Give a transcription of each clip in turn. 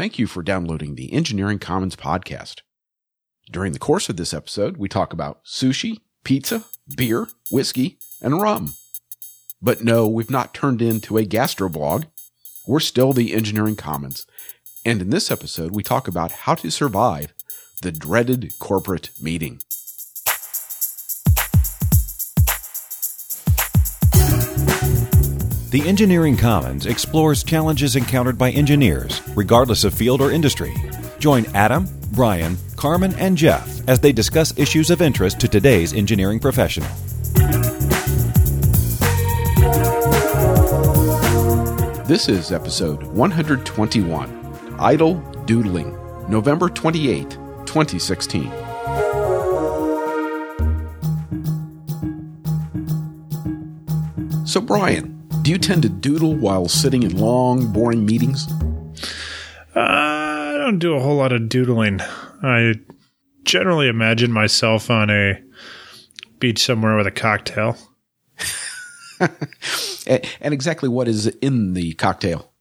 Thank you for downloading the Engineering Commons podcast. During the course of this episode, we talk about sushi, pizza, beer, whiskey, and rum. But no, we've not turned into a gastroblog. We're still the Engineering Commons. And in this episode, we talk about how to survive the dreaded corporate meeting. The Engineering Commons explores challenges encountered by engineers, regardless of field or industry. Join Adam, Brian, Carmen, and Jeff as they discuss issues of interest to today's engineering professional. This is episode 121 Idle Doodling, November 28, 2016. So, Brian, do you tend to doodle while sitting in long, boring meetings? Uh, I don't do a whole lot of doodling. I generally imagine myself on a beach somewhere with a cocktail. and exactly what is in the cocktail?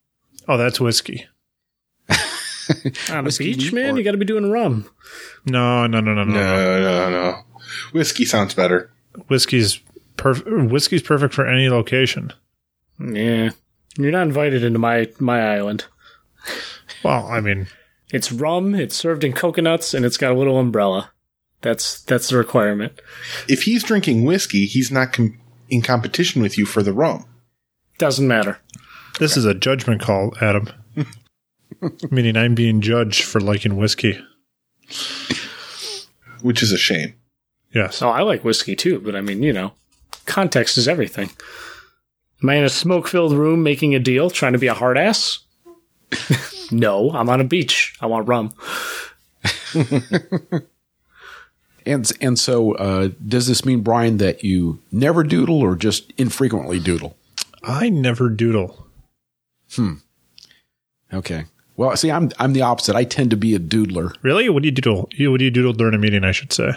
Oh, that's whiskey. On a Whiskey beach, man, or- you got to be doing rum. No, no, no, no, no. No, no, no. Whiskey sounds better. Whiskey's perfect. Whiskey's perfect for any location. Yeah, you're not invited into my my island. Well, I mean, It's rum. It's served in coconuts, and it's got a little umbrella. That's that's the requirement. If he's drinking whiskey, he's not com- in competition with you for the rum. Doesn't matter. this is a judgment call, Adam. Meaning I'm being judged for liking whiskey. Which is a shame. Yes. Oh, I like whiskey too, but I mean, you know, context is everything. Am I in a smoke-filled room making a deal, trying to be a hard ass? no, I'm on a beach. I want rum. And and so, uh, does this mean, Brian, that you never doodle or just infrequently doodle? I never doodle. Hmm. Okay. Well, see, I'm I'm the opposite. I tend to be a doodler. Really? What do you doodle? You- What do you doodle during a meeting? I should say.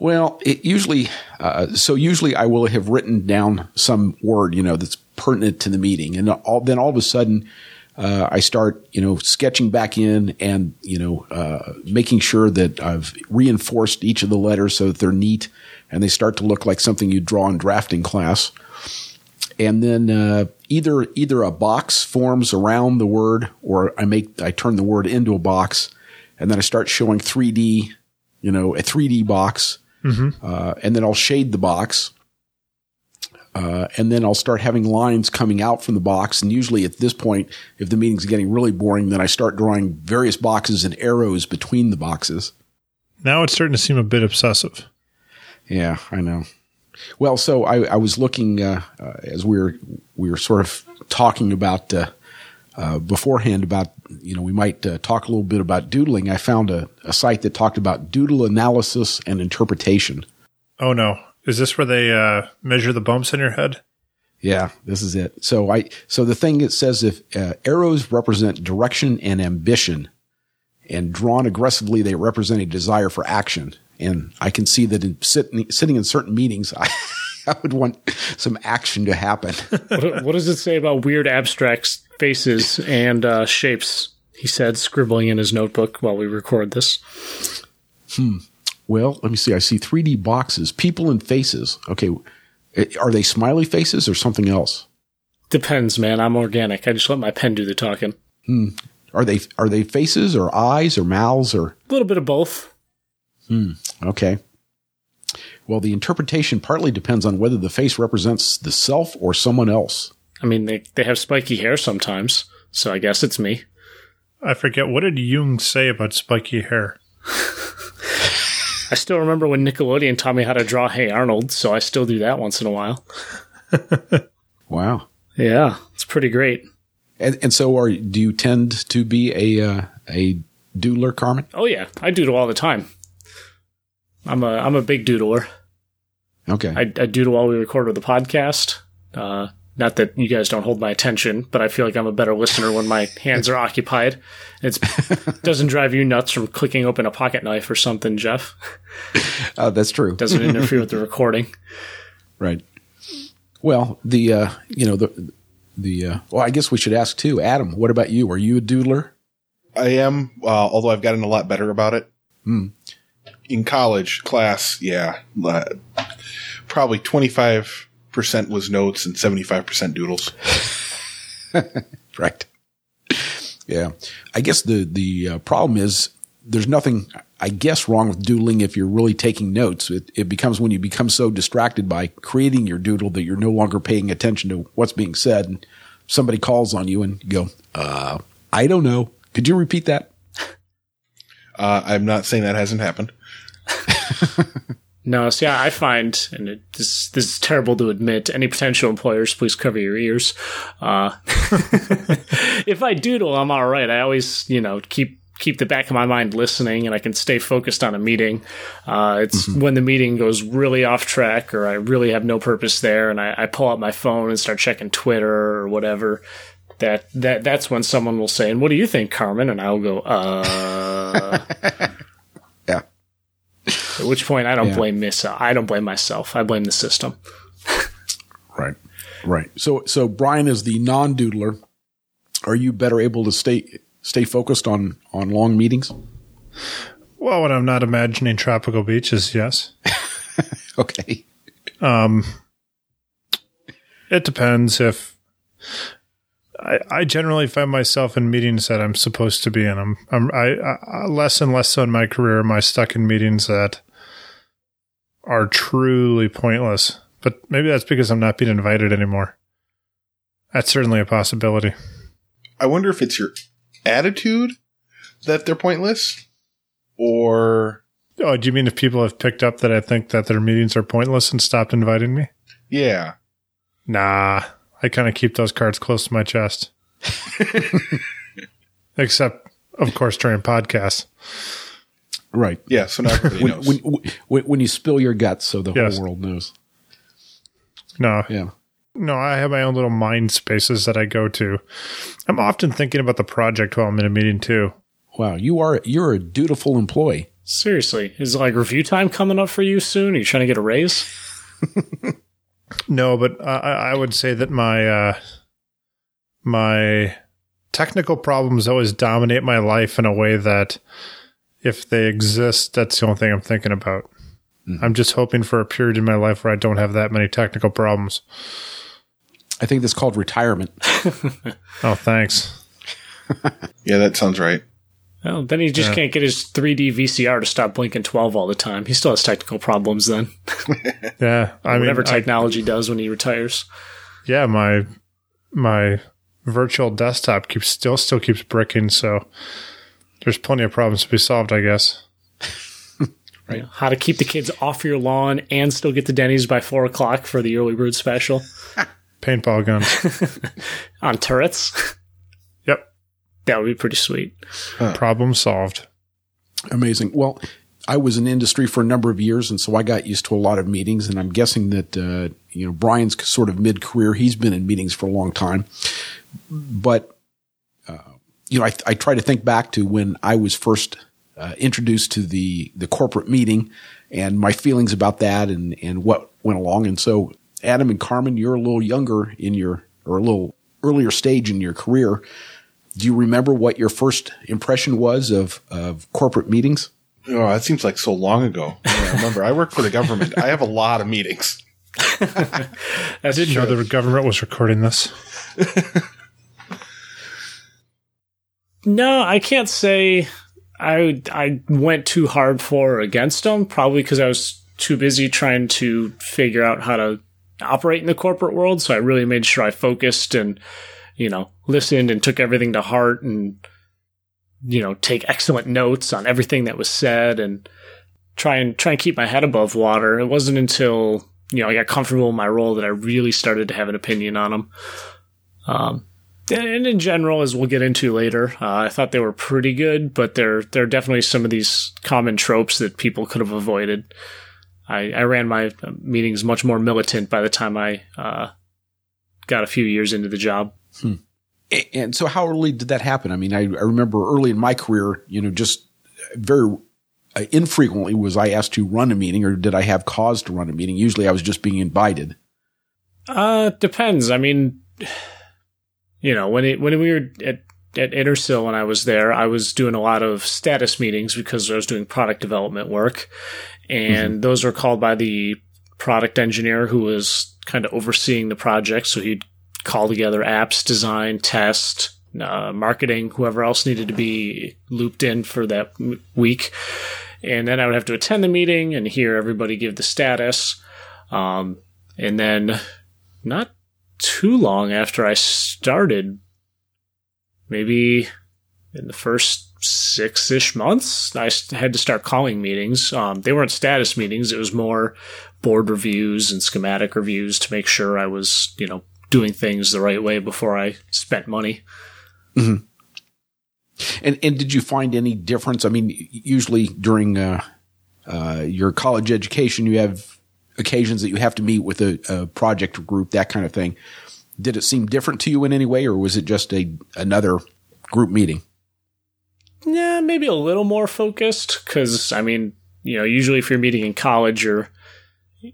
Well, it usually, uh, so usually I will have written down some word, you know, that's pertinent to the meeting, and all, then all of a sudden, uh, I start, you know, sketching back in and you know, uh, making sure that I've reinforced each of the letters so that they're neat and they start to look like something you draw in drafting class. And then uh, either either a box forms around the word, or I make I turn the word into a box, and then I start showing 3D, you know, a 3D box uh, and then I'll shade the box. Uh, and then I'll start having lines coming out from the box. And usually at this point, if the meeting's getting really boring, then I start drawing various boxes and arrows between the boxes. Now it's starting to seem a bit obsessive. Yeah, I know. Well, so I, I was looking uh, uh, as we were we were sort of talking about uh, beforehand about you know we might uh, talk a little bit about doodling. I found a, a site that talked about doodle analysis and interpretation. Oh no! Is this where they uh, measure the bumps in your head? Yeah, this is it. So I so the thing it says if uh, arrows represent direction and ambition, and drawn aggressively they represent a desire for action. And I can see that in sitting sitting in certain meetings, I, I would want some action to happen. what, what does it say about weird abstract faces and uh, shapes? He said, scribbling in his notebook while we record this. Hmm. Well, let me see. I see 3D boxes, people and faces. Okay, Eh, are they smiley faces or something else? Depends, man. I'm organic. I just let my pen do the talking. Hmm. Are they are they faces or eyes or mouths or A little bit of both. Hmm. Okay. Well, the interpretation partly depends on whether the face represents the self or someone else. I mean, they, they have spiky hair sometimes, so I guess it's me. I forget what did Jung say about spiky hair. I still remember when Nickelodeon taught me how to draw Hey Arnold, so I still do that once in a while. Wow. Yeah, it's pretty great. And, and so, are do you tend to be a uh, a doodler, Carmen? Oh yeah, I doodle all the time. I'm a I'm a big doodler. Okay. I, I doodle while we record with the podcast. Uh, not that you guys don't hold my attention, but I feel like I'm a better listener when my hands are occupied. It doesn't drive you nuts from clicking open a pocket knife or something, Jeff. uh, that's true. Doesn't interfere with the recording. Right. Well, the uh, you know the the uh, well, I guess we should ask too, Adam. What about you? Are you a doodler? I am, uh, although I've gotten a lot better about it. In college class, yeah, uh, probably 25% was notes and 75% doodles. Right. Yeah. I guess the the uh, problem is there's nothing I guess wrong with doodling if you're really taking notes. It, it becomes when you become so distracted by creating your doodle that you're no longer paying attention to what's being said, and somebody calls on you and you go, "Uh, I don't know. Could you repeat that?" Uh, I'm not saying that hasn't happened. No, so yeah, I find, and it, this this is terrible to admit. Any potential employers, please cover your ears. Uh, if I doodle, I'm all right. I always, you know, keep keep the back of my mind listening, and I can stay focused on a meeting. Uh, it's when the meeting goes really off track, or I really have no purpose there, and I, I pull out my phone and start checking Twitter or whatever. That that that's when someone will say, "And what do you think, Carmen?" And I'll go, "Uh." Yeah. At which point, I don't Yeah. blame Miss. I don't blame myself. I blame the system. Right. Right. So so Brian is the non-doodler. Are you better able to stay stay focused on on long meetings? Well, when I'm not imagining tropical beaches, yes. Okay. Um, It depends if I, I generally find myself in meetings that I'm supposed to be in. I'm, I'm I, I less and less so in my career am I stuck in meetings that are truly pointless. But maybe that's because I'm not being invited anymore. That's certainly a possibility. I wonder if it's your attitude that they're pointless or Oh, do you mean if people have picked up that I think that their meetings are pointless and stopped inviting me? yeah. Nah, I kind of keep those cards close to my chest. Except, of course, during podcasts. Right. Yeah, so now When, when, when, when you spill your guts so the Yes. whole world knows. No, Yeah. no, I have my own little mind spaces that I go to. I'm often thinking about the project while I'm in a meeting too. Wow. You are, you're a dutiful employee. Seriously, is like review time coming up for you soon? Are you trying to get a raise? No, but I, I I would say that my uh, my technical problems always dominate my life in a way that if they exist, that's the only thing I'm thinking about. I'm just hoping for a period in my life where I don't have that many technical problems. I think that's called retirement. Oh, thanks. yeah, that sounds right. Well, then he just Yeah. can't get his 3D VCR to stop blinking 12 all the time. He still has technical problems then. Yeah, I mean, Whatever I- technology does when he retires. yeah, my my virtual desktop keeps still still keeps bricking, so there's plenty of problems to be solved, I guess. Right. How to keep the kids off your lawn and still get to Denny's by 4 o'clock for the early bird special Paintball guns. on turrets. Yep, That would be pretty sweet. problem solved. Amazing. Well, I was in industry for a number of years, and so I got used to a lot of meetings. And I'm guessing that uh, you know Brian's sort of mid career. He's been in meetings for a long time, but uh, you know I, I try to think back to when I was first uh, introduced to the the corporate meeting and my feelings about that and and what went along. And so Adam and Carmen, you're a little younger in your or a little earlier stage in your career. Do you remember what your first impression was of of corporate meetings? Oh, that seems like so long ago. Yeah, remember, I work for the government. I have a lot of meetings. I Didn't know the government was recording this. No, I can't say I I went too hard for or against them. Probably because I was too busy trying to figure out how to operate in the corporate world. So I really made sure I focused and you know listened and took everything to heart and you know take excellent notes on everything that was said and try and try and keep my head above water. It wasn't until you know I got comfortable in my role that I really started to have an opinion on them. Um, and in general, as we'll get into later, uh, I thought they were pretty good, but there there are definitely some of these common tropes that people could have avoided. I, I ran my uh, meetings much more militant by the time I uh, got a few years into the job. A- And so, how early did that happen? I mean, I, I remember early in my career, you know, just very uh, infrequently was I asked to run a meeting, or did I have cause to run a meeting? Usually, I was just being invited. Uh, depends. I mean, you know, when it when we were at at Intersil when I was there, I was doing a lot of status meetings because I was doing product development work. And mm-hmm. those are called by the product engineer who was kind of overseeing the project. So he'd call together apps, design, test, uh, marketing, whoever else needed to be looped in for that week. And then I would have to attend the meeting and hear everybody give the status. Um, and then not too long after I started, maybe in the first six ish months, I had to start calling meetings. Um, they weren't status meetings. It was more board reviews and schematic reviews to make sure I was, you know, doing things the right way before I spent money. Mm-hmm. And and did you find any difference? I mean, usually during uh, uh, your college education, you have occasions that you have to meet with a, a project group, that kind of thing. Did it seem different to you in any way, or was it just a another group meeting? Yeah, maybe a little more focused because I mean, you know, usually if you're meeting in college, you're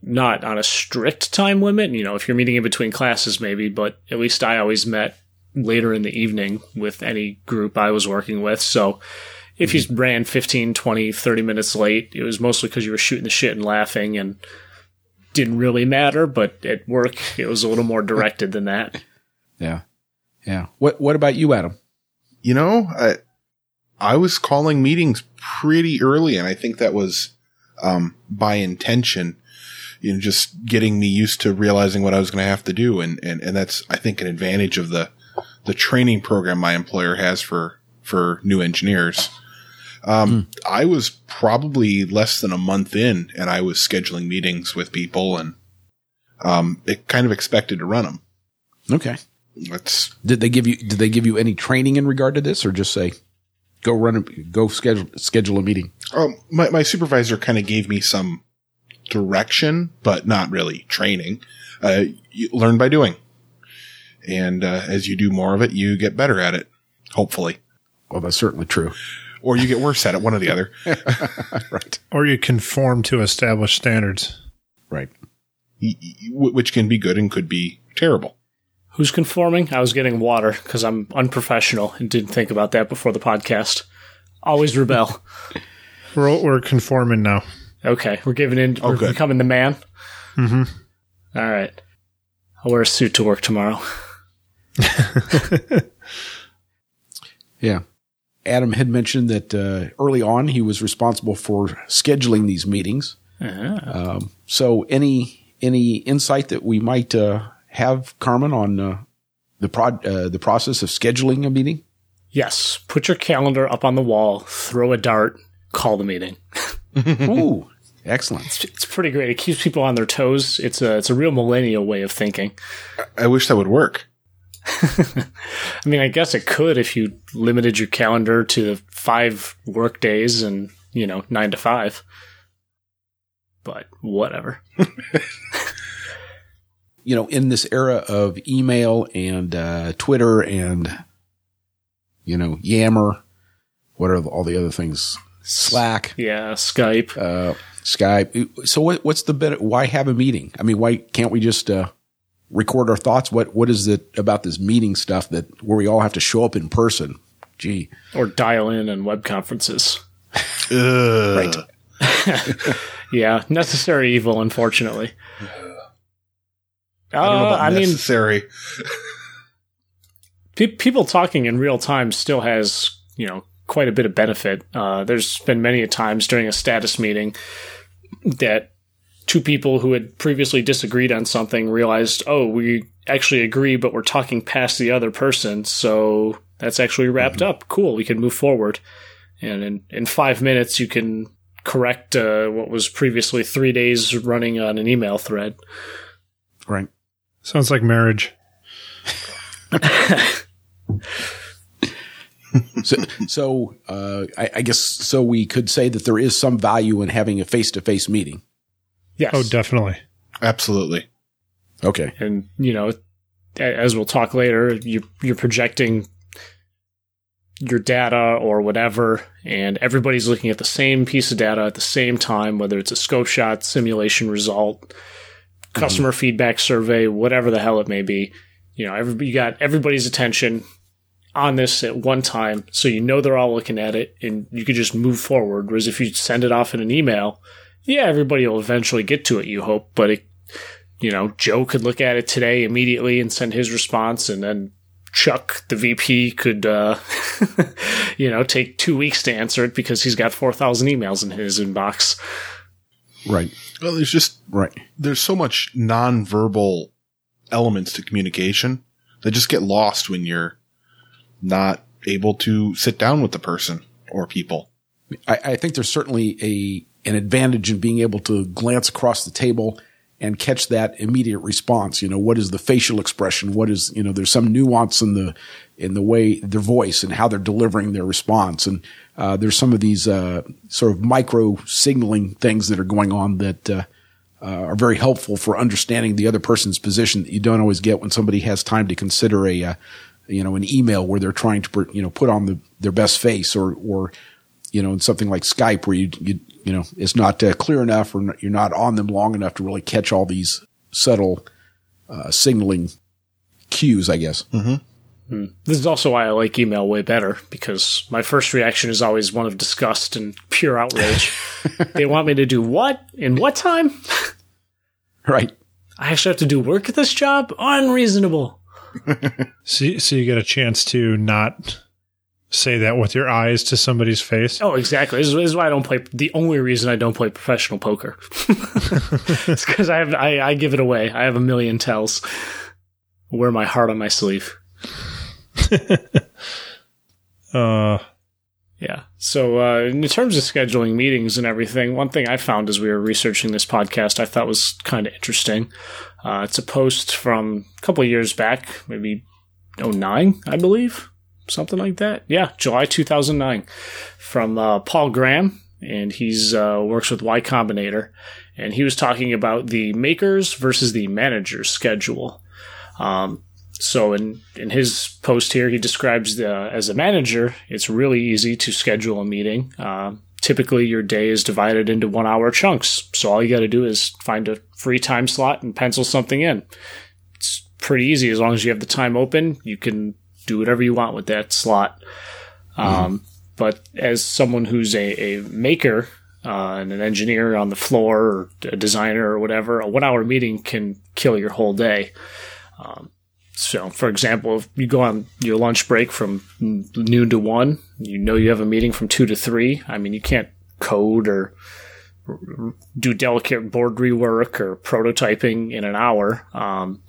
not on a strict time limit. You know, if you're meeting in between classes, maybe, but at least I always met later in the evening with any group I was working with. So if you mm-hmm. ran 15, 20, 30 minutes late, it was mostly because you were shooting the shit and laughing and didn't really matter. But at work, it was a little more directed than that. Yeah. Yeah. What, what about you, Adam? You know, I, I was calling meetings pretty early and I think that was, um, by intention you know, just getting me used to realizing what I was going to have to do. And, and, and that's, I think, an advantage of the, the training program my employer has for, for new engineers. Um, mm. I was probably less than a month in and I was scheduling meetings with people and, um, it kind of expected to run them. Okay. That's, did they give you, did they give you any training in regard to this or just say, go run, a, go schedule, schedule a meeting? Um, my, my supervisor kind of gave me some direction, but not really training. Uh, you learn by doing. And uh, as you do more of it, you get better at it, hopefully. Well, that's certainly true. Or you get worse at it, one or the other. right. Or you conform to established standards. Right. Which can be good and could be terrible. Who's conforming? I was getting water because I'm unprofessional and didn't think about that before the podcast. Always rebel. we're, we're conforming now. Okay, we're giving in. Oh, we're good. becoming the man. Mm-hmm. All right. I'll wear a suit to work tomorrow. yeah. Adam had mentioned that uh, early on he was responsible for scheduling these meetings. Uh-huh. Um, so, any any insight that we might uh, have, Carmen, on uh, the prod, uh, the process of scheduling a meeting? Yes. Put your calendar up on the wall, throw a dart, call the meeting. Ooh, Excellent. It's, it's, pretty great. It keeps people on their toes. It's a it's a real millennial way of thinking. I wish that would work. I mean, I guess it could if you limited your calendar to five work days and you know nine to five. But whatever. you know, in this era of email and uh, Twitter and you know Yammer, what are all the other things? Slack, yeah, Skype. Uh, Skype. So what, what's the bit? Why have a meeting? I mean, why can't we just uh, record our thoughts? What what is it about this meeting stuff that where we all have to show up in person? Gee, or dial in and web conferences. right. yeah, necessary evil, unfortunately. I don't know about uh, I necessary. Mean, people talking in real time still has you know quite a bit of benefit. Uh, there's been many a times during a status meeting that two people who had previously disagreed on something realized, oh, we actually agree, but we're talking past the other person. So that's actually wrapped mm-hmm. up. Cool. We can move forward. And in, in five minutes, you can correct uh, what was previously three days running on an email thread. Right. Sounds like marriage. so, so uh, I, I, guess so. We could say that there is some value in having a face-to-face meeting. Yes. Oh, definitely. Absolutely. Okay. And you know, as we'll talk later, you you're projecting your data or whatever, and everybody's looking at the same piece of data at the same time, whether it's a scope shot, simulation result, customer mm-hmm. feedback survey, whatever the hell it may be. You know, every, you got everybody's attention on this at one time, so you know they're all looking at it, and you could just move forward. Whereas if you send it off in an email, yeah, everybody will eventually get to it. You hope, but it, you know, Joe could look at it today immediately and send his response, and then Chuck, the VP, could, uh, you know, take two weeks to answer it because he's got 4,000 emails in his inbox. Right. Well, there's just, Right. there's so much nonverbal elements to communication that just get lost when you're not able to sit down with the person or people. I, I think there's certainly a an advantage in being able to glance across the table and catch that immediate response. You know, what is the facial expression? What is you know? There's some nuance in the in the way their voice and how they're delivering their response, and uh, there's some of these uh, sort of micro signaling things that are going on that. Uh, uh, are very helpful for understanding the other person's position that you don't always get when somebody has time to consider a, uh, you know, an email where they're trying to, you know, put on the, their best face or, or, you know, in something like Skype where you, you, you know, it's not uh, clear enough or not, you're not on them long enough to really catch all these subtle, uh, signaling cues, I guess. This is also why I like email way better because my first reaction is always one of disgust and pure outrage. they want me to do what? In what time? Right. I actually have to do work at this job? Unreasonable. So, so you get a chance to not say that with your eyes to somebody's face. Oh, exactly. This is, this is why I don't play. The only reason I don't play professional poker, it's because I have I, I give it away. I have a million tells. Wear my heart on my sleeve. Uh, Yeah. So, uh, in terms of scheduling meetings and everything, one thing I found as we were researching this podcast I thought was kind of interesting. Uh, it's a post from a couple years back, maybe 09, I believe. Something like that. Yeah, July 2009 from uh, Paul Graham, and he's uh, works with Y Combinator. And he was talking about the makers versus the managers schedule. Um, so in in his post here, he describes the as a manager, it's really easy to schedule a meeting. Um, typically, your day is divided into one hour chunks. So all you got to do is find a free time slot and pencil something in. It's pretty easy as long as you have the time open. You can do whatever you want with that slot. Um, but as someone who's a, a maker uh, and an engineer on the floor or a designer or whatever, a one hour meeting can kill your whole day. Um, so, for example, if you go on your lunch break from noon to one, you know you have a meeting from two to three. I mean, you can't code or do delicate board rework or prototyping in an hour. Um,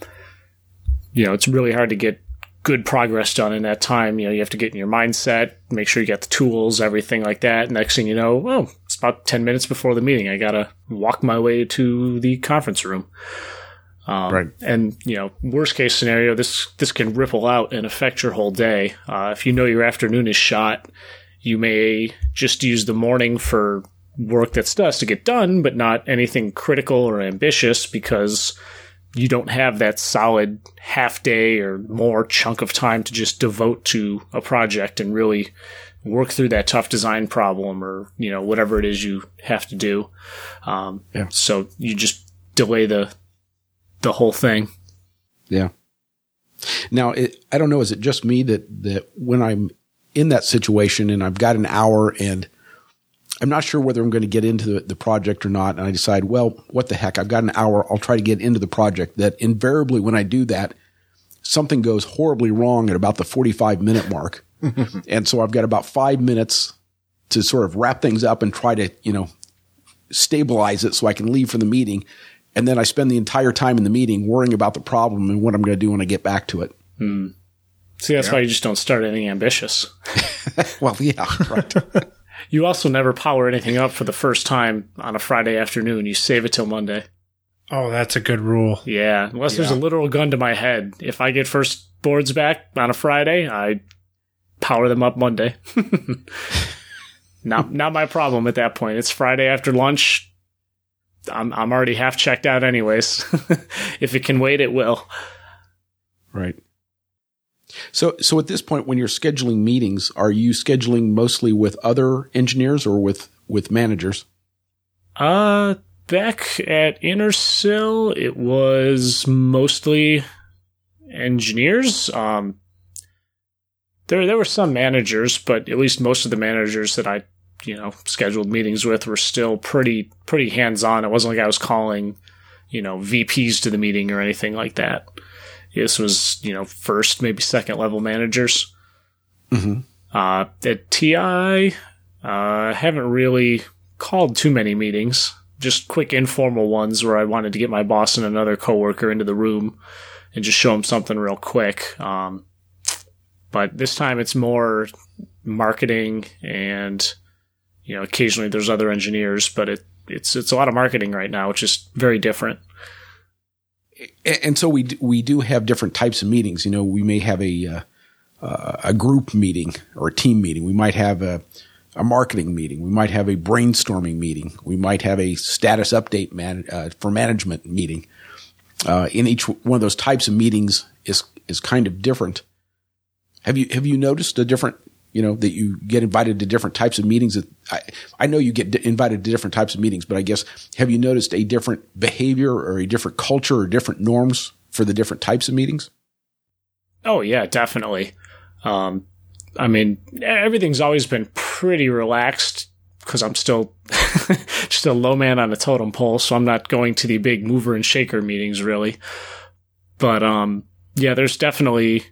you know, it's really hard to get good progress done in that time. You know, you have to get in your mindset, make sure you got the tools, everything like that. Next thing you know, oh, it's about 10 minutes before the meeting. I got to walk my way to the conference room. Um, Right. And you know, worst case scenario, this this can ripple out and affect your whole day. Uh, if you know your afternoon is shot, you may just use the morning for work that's does to get done, but not anything critical or ambitious because you don't have that solid half day or more chunk of time to just devote to a project and really work through that tough design problem or you know whatever it is you have to do. Um, Yeah. So you just delay the the whole thing. Yeah. Now, it, I don't know. Is it just me that that when I'm in that situation and I've got an hour and I'm not sure whether I'm going to get into the, the project or not, and I decide, well, what the heck? I've got an hour. I'll try to get into the project. That invariably, when I do that, something goes horribly wrong at about the 45 minute mark, and so I've got about five minutes to sort of wrap things up and try to, you know, stabilize it so I can leave for the meeting. And then I spend the entire time in the meeting worrying about the problem and what I'm going to do when I get back to it. Hmm. See, that's why you just don't start anything ambitious. Well, yeah, right. You also never power anything up for the first time on a Friday afternoon. You save it till Monday. oh, that's a good rule. Yeah, unless there's a literal gun to my head. If I get first boards back on a Friday, I power them up Monday. not not my problem at that point. It's Friday after lunch. I'm I'm already half checked out anyways. if it can wait, it will. right. So, so at this point, when you're scheduling meetings, are you scheduling mostly with other engineers or with, with managers? Uh, back at Intersil, it was mostly engineers. Um, there there were some managers, but at least most of the managers that I you know scheduled meetings with were still pretty pretty hands on. It wasn't like I was calling you know VPs to the meeting or anything like that. This was you know first maybe second level managers. Mm-hmm. Uh, at TI, uh, haven't really called too many meetings. Just quick informal ones where I wanted to get my boss and another coworker into the room and just show them something real quick. Um, but this time it's more marketing and you know occasionally there's other engineers, but it it's it's a lot of marketing right now, which is very different. And, so we d- we do have different types of meetings. You know, we may have a uh, uh, a group meeting or a team meeting. We might have a a marketing meeting. We might have a brainstorming meeting. We might have a status update man, uh, for management meeting. Uh, in each one of those types of meetings is is kind of different. Have you have you noticed a different you know that you get invited to different types of meetings? That I I know you get d- invited to different types of meetings, but I guess have you noticed a different behavior or a different culture or different norms for the different types of meetings? Oh yeah, definitely. Um, I mean, everything's always been pretty relaxed because I'm still just a low man on the totem pole, so I'm not going to the big mover and shaker meetings really. But um, yeah, there's definitely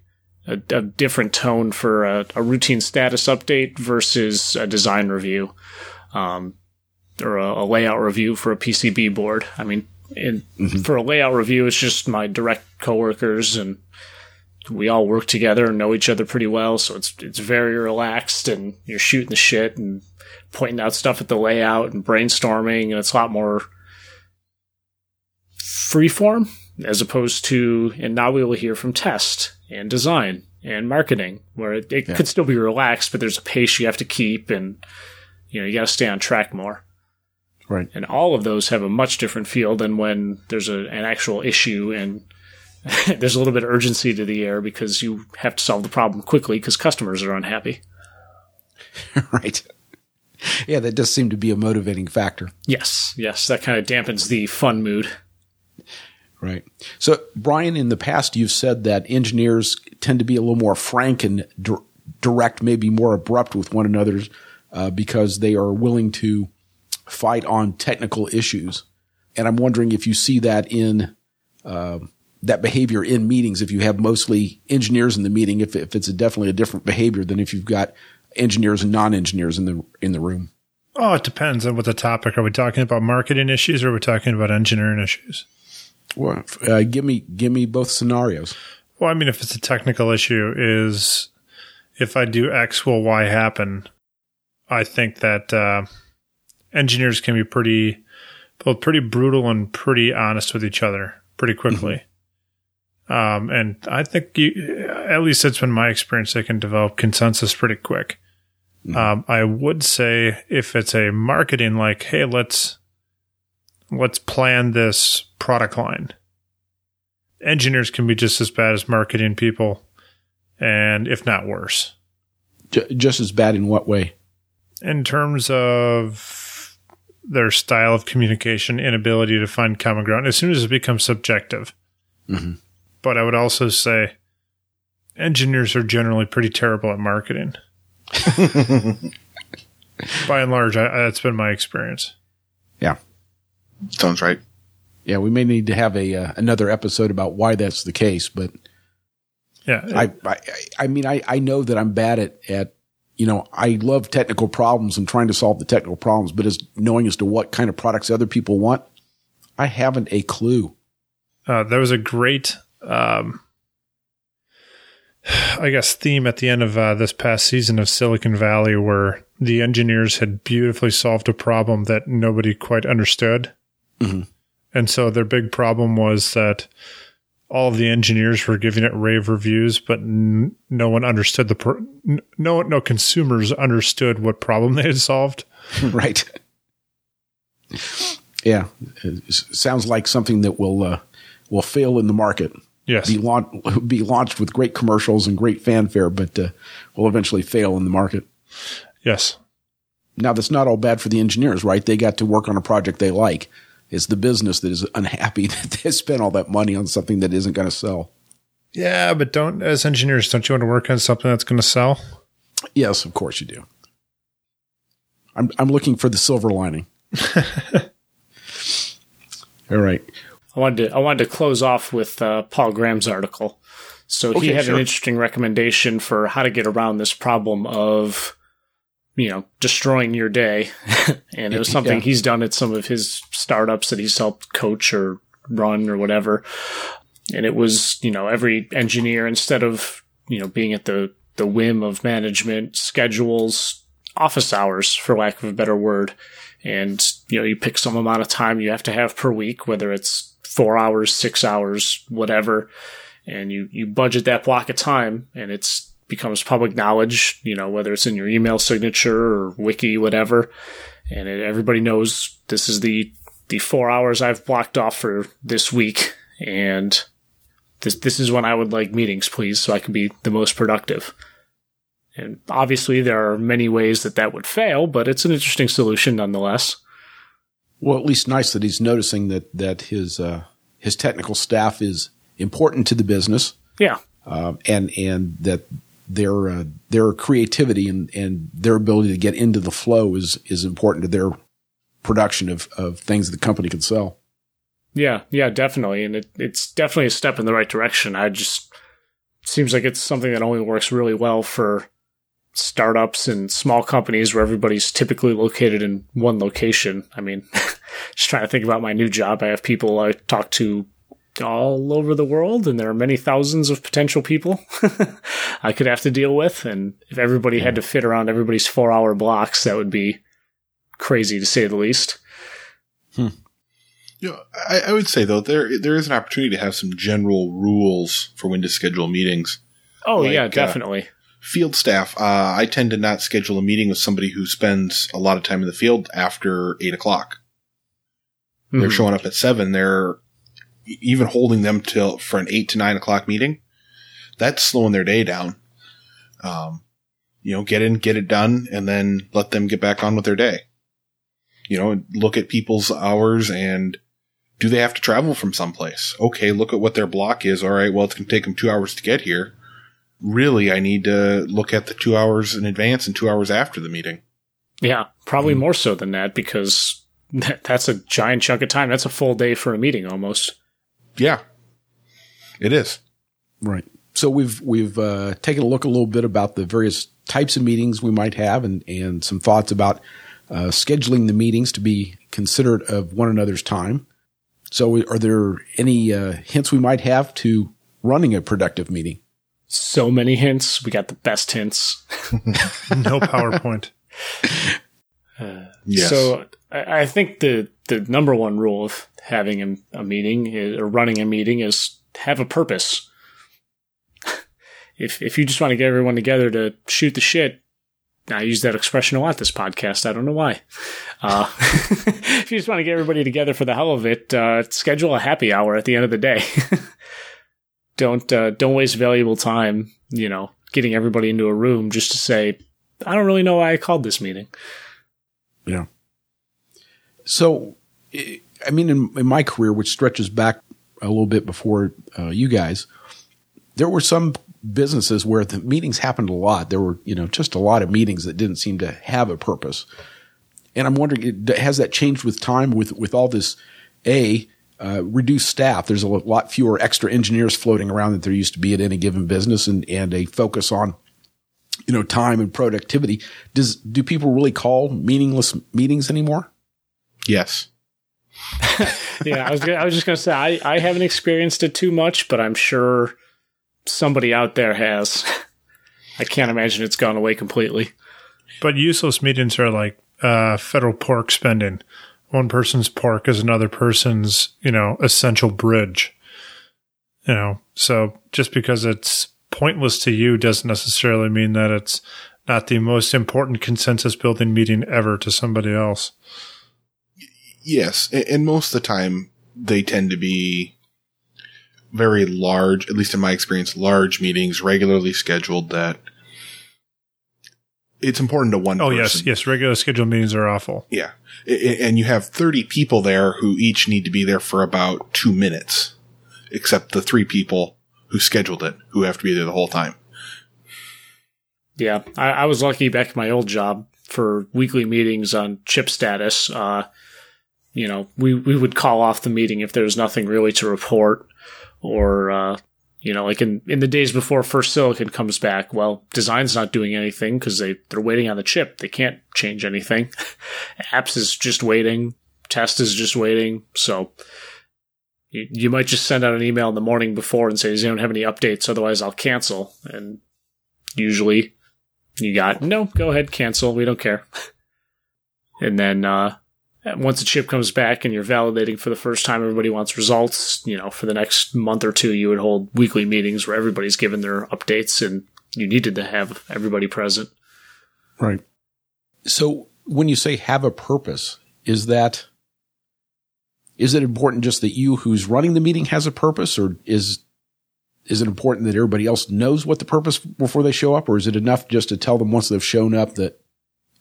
a, a different tone for a, a, routine status update versus a design review, um, or a, a, layout review for a PCB board. I mean, in, mm-hmm. for a layout review, it's just my direct coworkers and we all work together and know each other pretty well, so it's it's very relaxed and you're shooting the shit and pointing out stuff at the layout and brainstorming, and it's a lot more freeform as opposed to. And now we will hear from test and design and marketing, where it, it yeah. could still be relaxed, but there's a pace you have to keep, and you know you got to stay on track more. Right. And all of those have a much different feel than when there's a, an actual issue and there's a little bit of urgency to the air because you have to solve the problem quickly because customers are unhappy. right. Yeah, that does seem to be a motivating factor. Yes, yes, that kind of dampens the fun mood. Right. So, Brian, in the past, you've said that engineers tend to be a little more frank and di- direct, maybe more abrupt with one another uh, because they are willing to fight on technical issues. And I'm wondering if you see that in uh, that behavior in meetings if you have mostly engineers in the meeting if, if it's a definitely a different behavior than if you've got engineers and non-engineers in the in the room oh it depends on what the topic are we talking about marketing issues or are we talking about engineering issues well uh, give me give me both scenarios well i mean if it's a technical issue is if i do x will y happen i think that uh, engineers can be pretty both pretty brutal and pretty honest with each other pretty quickly mm-hmm. Um, and I think you, at least that's been my experience. They can develop consensus pretty quick. Mm-hmm. Um, I would say if it's a marketing, like, hey, let's let's plan this product line. Engineers can be just as bad as marketing people, and if not worse. just as bad in what way? In terms of their style of communication, inability to find common ground. As soon as it becomes subjective. Mm-hmm but I would also say engineers are generally pretty terrible at marketing. By and large, I, that's been my experience. Yeah, sounds right. Yeah, we may need to have a uh, another episode about why that's the case, but yeah, I, I I mean I I know that I'm bad at at you know I love technical problems and trying to solve the technical problems, but as knowing as to what kind of products other people want, I haven't a clue. Uh, there was a great um, I guess, theme at the end of uh, this past season of Silicon Valley, where the engineers had beautifully solved a problem that nobody quite understood. Mm-hmm. And so their big problem was that all of the engineers were giving it rave reviews, but n- no one understood the pro- no no consumers understood what problem they had solved. right. Yeah, it sounds like something that will uh, will fail in the market yes. be, launch, be launched with great commercials and great fanfare, but uh, will eventually fail in the market. Yes. Now, that's not all bad for the engineers, right? They got to work on a project they like. It's the business that is unhappy that they spent all that money on something that isn't going to sell. Yeah, but don't as engineers, don't you want to work on something that's going to sell? Yes, of course you do. I'm I'm looking for the silver lining. All right. I wanted to I wanted to close off with uh, Paul Graham's article. So he had sure. an interesting recommendation for how to get around this problem of you know destroying your day, and it was something Yeah. he's done at some of his startups that he's helped coach or run or whatever. And it was you know every engineer instead of you know being at the the whim of management schedules office hours for lack of a better word and you know you pick some amount of time you have to have per week whether it's four hours six hours whatever and you you budget that block of time and it's becomes public knowledge you know whether it's in your email signature or wiki whatever. And it, everybody knows this is the the four hours i've blocked off for this week. And this this is when i would like meetings please so i can be the most productive. And obviously there are many ways that that would fail but it's an interesting solution nonetheless. Well, at least nice that he's noticing that that his uh, his technical staff is important to the business, yeah. Um, and and that their uh, their creativity and, and their ability to get into the flow is is important to their production of of things the company can sell. Yeah, yeah, definitely, and it, it's definitely a step in the right direction. I just seems like it's something that only works really well for startups and small companies where everybody's typically located in one location. I mean, just trying to think about my new job. I have people I talk to all over the world, and there are many thousands of potential people I could have to deal with. And if everybody had to fit around everybody's four-hour blocks, that would be crazy to say the least. You know, I, I would say though there there is an opportunity to have some general rules for when to schedule meetings. Oh Like, yeah, uh, definitely. Field staff, uh, I tend to not schedule a meeting with somebody who spends a lot of time in the field after eight o'clock. They're Mhm. showing up at seven. They're even holding them till for an eight to nine o'clock meeting. That's slowing their day down. Um, you know, get in, get it done, and then let them get back on with their day. You know, look at people's hours and do they have to travel from someplace? Okay, look at what their block is. All right, well, it's going to take them two hours to get here. Really, I need to look at the two hours in advance and two hours after the meeting. Yeah, probably Hmm. more so than that because that, that's a giant chunk of time. That's a full day for a meeting almost. Yeah, it is. Right. So we've we've uh, taken a look a little bit about the various types of meetings we might have, and and some thoughts about uh, scheduling the meetings to be considerate of one another's time. So, are there any uh, hints we might have to running a productive meeting? So many hints. We got the best hints. No PowerPoint. Yes. So I, I think the the number one rule of having a, a meeting or running a meeting is have a purpose. if if you just want to get everyone together to shoot the shit, I use that expression a lot this podcast. I don't know why. Uh, if you just want to get everybody together for the hell of it, uh, schedule a happy hour at the end of the day. don't uh, don't waste valuable time. You know, getting everybody into a room just to say, I don't really know why I called this meeting. Yeah. So, I mean, in, in my career, which stretches back a little bit before uh, you guys, there were some businesses where the meetings happened a lot. There were, you know, just a lot of meetings that didn't seem to have a purpose. And I'm wondering, has that changed with time with, with all this, A, uh, reduced staff? There's a lot fewer extra engineers floating around that there used to be at any given business and, and a focus on you know, time and productivity. Does do people really call meaningless meetings anymore? yes. Yeah, I was I was just gonna say I, I haven't experienced it too much, but I'm sure somebody out there has. I can't imagine it's gone away completely. But useless meetings are like uh, federal pork spending. One person's pork is another person's, you know, essential bridge. You know, so just because it's pointless to you doesn't necessarily mean that it's not the most important consensus building meeting ever to somebody else. Yes, a- and most of the time they tend to be very large, at least in my experience, large meetings, regularly scheduled that it's important to one Oh, person. yes, yes. Regular scheduled meetings are awful. Yeah. I- I- And you have 30 people there who each need to be there for about two minutes, except the three people who scheduled it, who have to be there the whole time. Yeah, I, I was lucky back at my old job for weekly meetings on chip status. Uh, you know, we, we would call off the meeting if there was nothing really to report or, uh, you know, like in, in the days before first silicon comes back, well, design's not doing anything because they, they're waiting on the chip. They can't change anything. Apps is just waiting. Test is just waiting. So you, you might just send out an email in the morning before and say, does anyone have any updates? Otherwise I'll cancel. And usually you got, no, go ahead, cancel. We don't care. and then, uh, once the chip comes back and you're validating for the first time, everybody wants results. You know, for the next month or two, you would hold weekly meetings where everybody's given their updates and you needed to have everybody present. Right. So when you say have a purpose, is that, is it important just that you who's running the meeting has a purpose or is, is it important that everybody else knows what the purpose before they show up or is it enough just to tell them once they've shown up that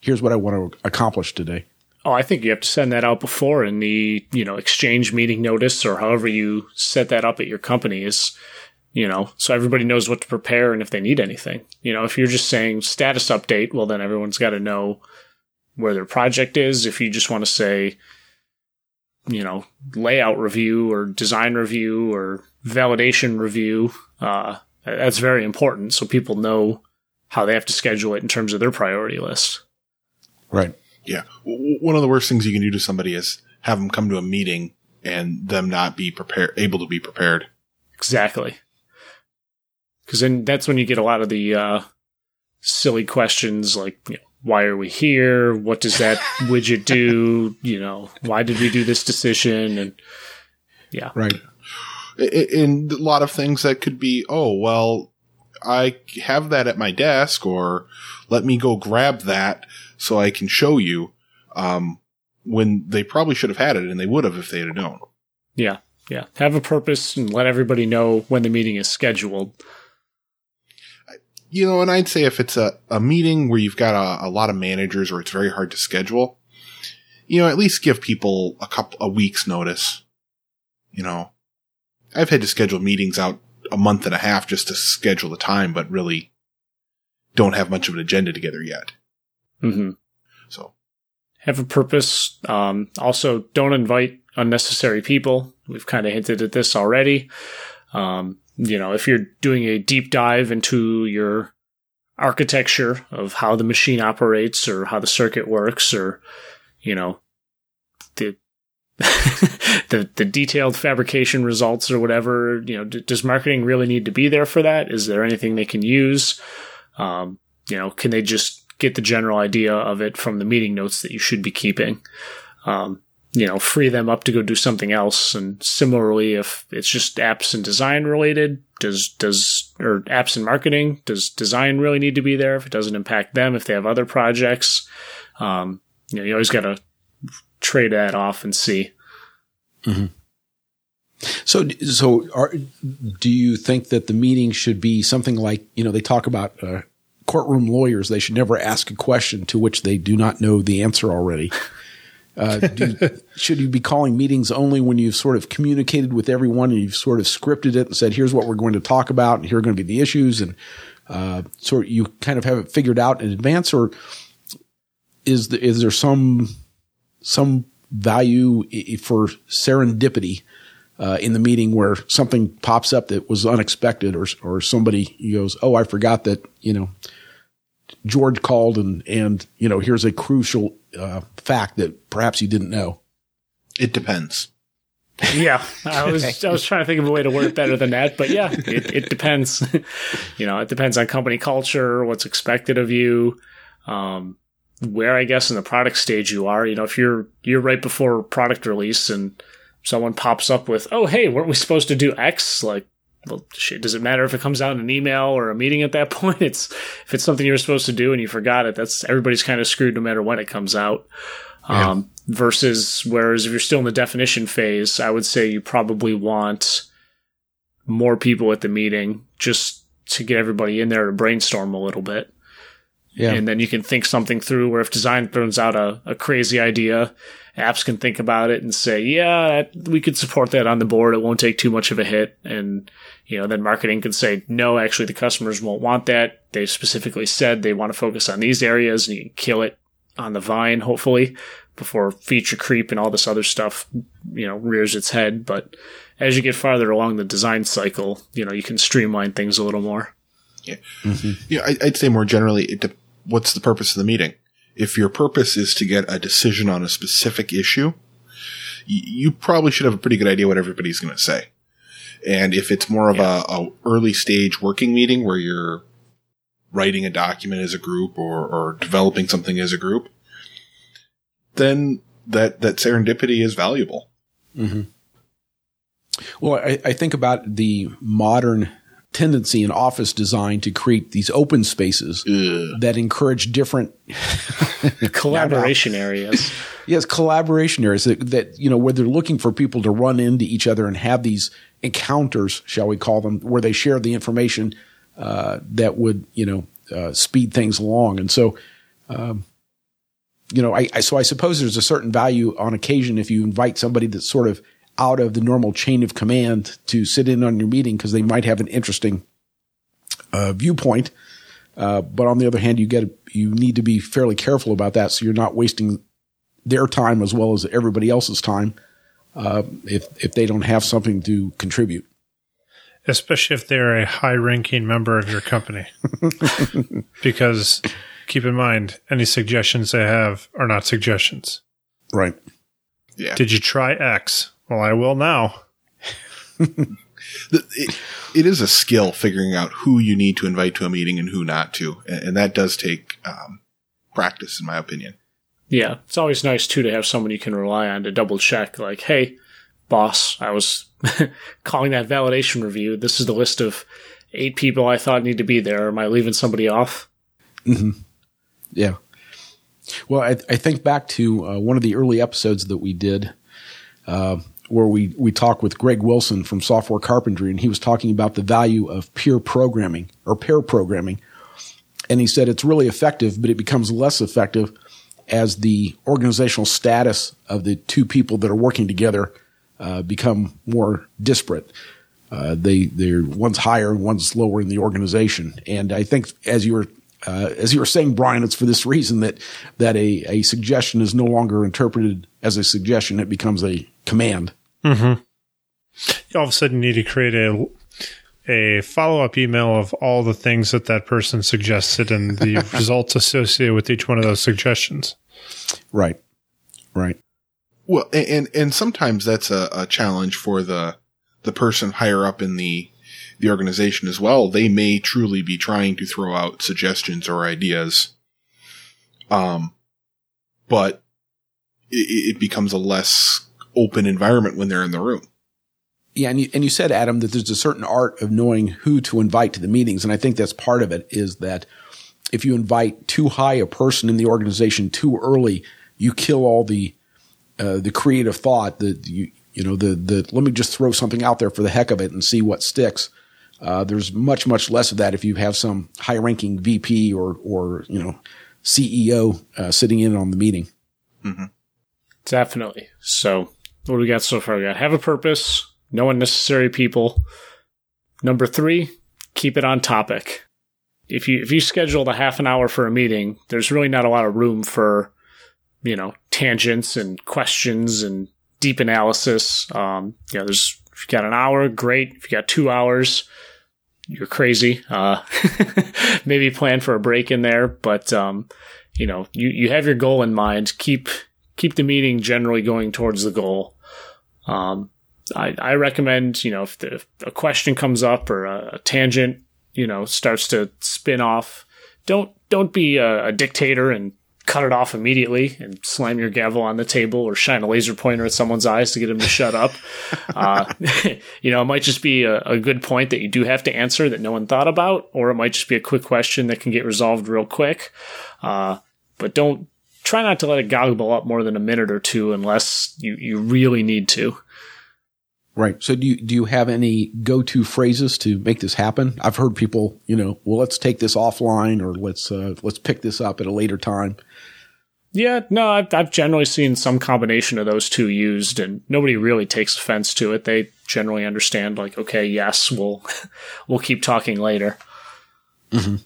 here's what I want to accomplish today? Oh, I think you have to send that out before in the, you know, exchange meeting notice or however you set that up at your company is, you know, so everybody knows what to prepare and if they need anything. You know, if you're just saying status update, well, then everyone's got to know where their project is. If you just want to say, you know, layout review or design review or validation review, uh, that's very important so people know how they have to schedule it in terms of their priority list. Right. Yeah. One of the worst things you can do to somebody is have them come to a meeting and them not be prepared, able to be prepared. Exactly. Cause then that's when you get a lot of the, uh, silly questions like, you know, why are we here? What does that widget do? You know, why did we do this decision? And yeah. Right. And a lot of things that could be, oh, well, I have that at my desk or let me go grab that so I can show you, um, when they probably should have had it and they would have if they had known. Yeah. Yeah. Have a purpose and let everybody know when the meeting is scheduled. You know, and I'd say if it's a, a meeting where you've got a, a lot of managers or it's very hard to schedule, you know, at least give people a couple, a week's notice. You know, I've had to schedule meetings out a month and a half just to schedule the time, but really don't have much of an agenda together yet. Mm-hmm. So have a purpose. Um, also, don't invite unnecessary people. We've kind of hinted at this already. Um, you know, if you're doing a deep dive into your architecture of how the machine operates or how the circuit works or, you know, the the the detailed fabrication results or whatever, you know, d- does marketing really need to be there for that? Is there anything they can use? Um, you know, can they just get the general idea of it from the meeting notes that you should be keeping. Um, you know, free them up to go do something else. And similarly, if it's just apps and design related, does, does, or apps and marketing, does design really need to be there if it doesn't impact them, if they have other projects? Um, you know, you always got to trade that off and see. Mm-hmm. So, so are, do you think that the meeting should be something like, you know, they talk about, uh, courtroom lawyers, they should never ask a question to which they do not know the answer already. Uh, do, should you be calling meetings only when you've sort of communicated with everyone and you've sort of scripted it and said, here's what we're going to talk about and here are going to be the issues and uh, so you kind of have it figured out in advance or is, the, is there some some value for serendipity uh, in the meeting where something pops up that was unexpected or or somebody goes, oh, I forgot that you know George called and and you know here's a crucial uh, fact that perhaps you didn't know. It depends. yeah, I was I was trying to think of a way to word it better than that, but yeah, it, it depends. you know, it depends on company culture, what's expected of you, um, where I guess in the product stage you are. You know, if you're you're right before product release and someone pops up with, "Oh, hey, weren't we supposed to do X?" Like, well, shit, does it matter if it comes out in an email or a meeting at that point? It's if it's something you were supposed to do and you forgot it, that's everybody's kind of screwed no matter when it comes out. Yeah. Um, versus whereas if you're still in the definition phase, I would say you probably want more people at the meeting just to get everybody in there to brainstorm a little bit. Yeah. And then you can think something through where if design throws out a, a crazy idea, apps can think about it and say, yeah, we could support that on the board. It won't take too much of a hit. And, you know, then marketing can say, no, actually the customers won't want that. They specifically said they want to focus on these areas and you can kill it on the vine, hopefully, before feature creep and all this other stuff, you know, rears its head. But as you get farther along the design cycle, you know, you can streamline things a little more. Yeah. Mm-hmm. Yeah. I, I'd say more generally, it de- what's the purpose of the meeting? If your purpose is to get a decision on a specific issue, you probably should have a pretty good idea what everybody's going to say. And if it's more of a, a early stage working meeting where you're writing a document as a group or, or developing something as a group, then that, that serendipity is valuable. Mm-hmm. Well, I, I think about the modern tendency in office design to create these open spaces Ugh. that encourage different Collaboration areas. yes collaboration areas that, that you know where they're looking for people to run into each other and have these encounters shall we call them where they share the information uh, that would you know uh, speed things along and so um, you know I, I so I suppose there's a certain value on occasion if you invite somebody that's sort of out of the normal chain of command to sit in on your meeting because they might have an interesting uh, viewpoint uh, but on the other hand, you get you need to be fairly careful about that, so you're not wasting their time as well as everybody else's time uh, if if they don't have something to contribute. especially if they're a high ranking member of your company. because keep in mind, any suggestions they have are not suggestions. Right. Yeah. Did you try X? Well, I will now. it, it is a skill figuring out who you need to invite to a meeting and who not to, and, and that does take um, practice, in my opinion. Yeah, it's always nice too to have someone you can rely on to double check. Like, hey, boss, I was calling that validation review. This is the list of eight people I thought need to be there. Am I leaving somebody off? Yeah. Well, I, I think back to uh, one of the early episodes that we did, uh, where we we talked with Greg Wilson from Software Carpentry, and he was talking about the value of peer programming or pair programming, and he said it's really effective, but it becomes less effective as the organizational status of the two people that are working together uh, become more disparate. Uh, they they're one's higher and one's lower in the organization, and I think as you were uh, as you were saying, Brian, it's for this reason that that a, a suggestion is no longer interpreted as a suggestion; it becomes a command. Mm-hmm. All of a sudden, you need to create a a follow up email of all the things that that person suggested and the results associated with each one of those suggestions. Right, right, Well, and and sometimes that's a, a challenge for the the person higher up in the the organization as well. They may truly be trying to throw out suggestions or ideas, um, but it, it becomes a less open environment when they're in the room. yeah. And you, and you said, Adam, that there's a certain art of knowing who to invite to the meetings, and I think that's part of it. Is that if you invite too high a person in the organization too early, you kill all the uh, the creative thought. that you you know the the let me just throw something out there for the heck of it and see what sticks. Uh, there's much much less of that if you have some high ranking VP or or you know CEO uh, sitting in on the meeting. Definitely. So, what do we got so far? We got have a purpose, no unnecessary people. Number three, keep it on topic. If you if you schedule the half an hour for a meeting, there's really not a lot of room for, you know, tangents and questions and deep analysis. Um, you know, there's if you got an hour, great. If you got two hours, you're crazy. Uh, maybe plan for a break in there, but um, you know, you, you have your goal in mind. Keep keep the meeting generally going towards the goal. Um, I, I recommend, you know, if, the, if a question comes up or a, a tangent, you know, starts to spin off, don't don't be a, a dictator and cut it off immediately and slam your gavel on the table or shine a laser pointer at someone's eyes to get them to shut up. Uh, you know, it might just be a, a good point that you do have to answer that no one thought about, or it might just be a quick question that can get resolved real quick. Uh, but don't try not to let it gobble up more than a minute or two unless you, you really need to. Right. So do you do you have any go to phrases to make this happen? I've heard people, you know, well, let's take this offline or let's uh, let's pick this up at a later time. Yeah, no, I've, I've generally seen some combination of those two used, and nobody really takes offense to it. They generally understand, like, okay, yes, we'll we'll keep talking later. Mm-hmm.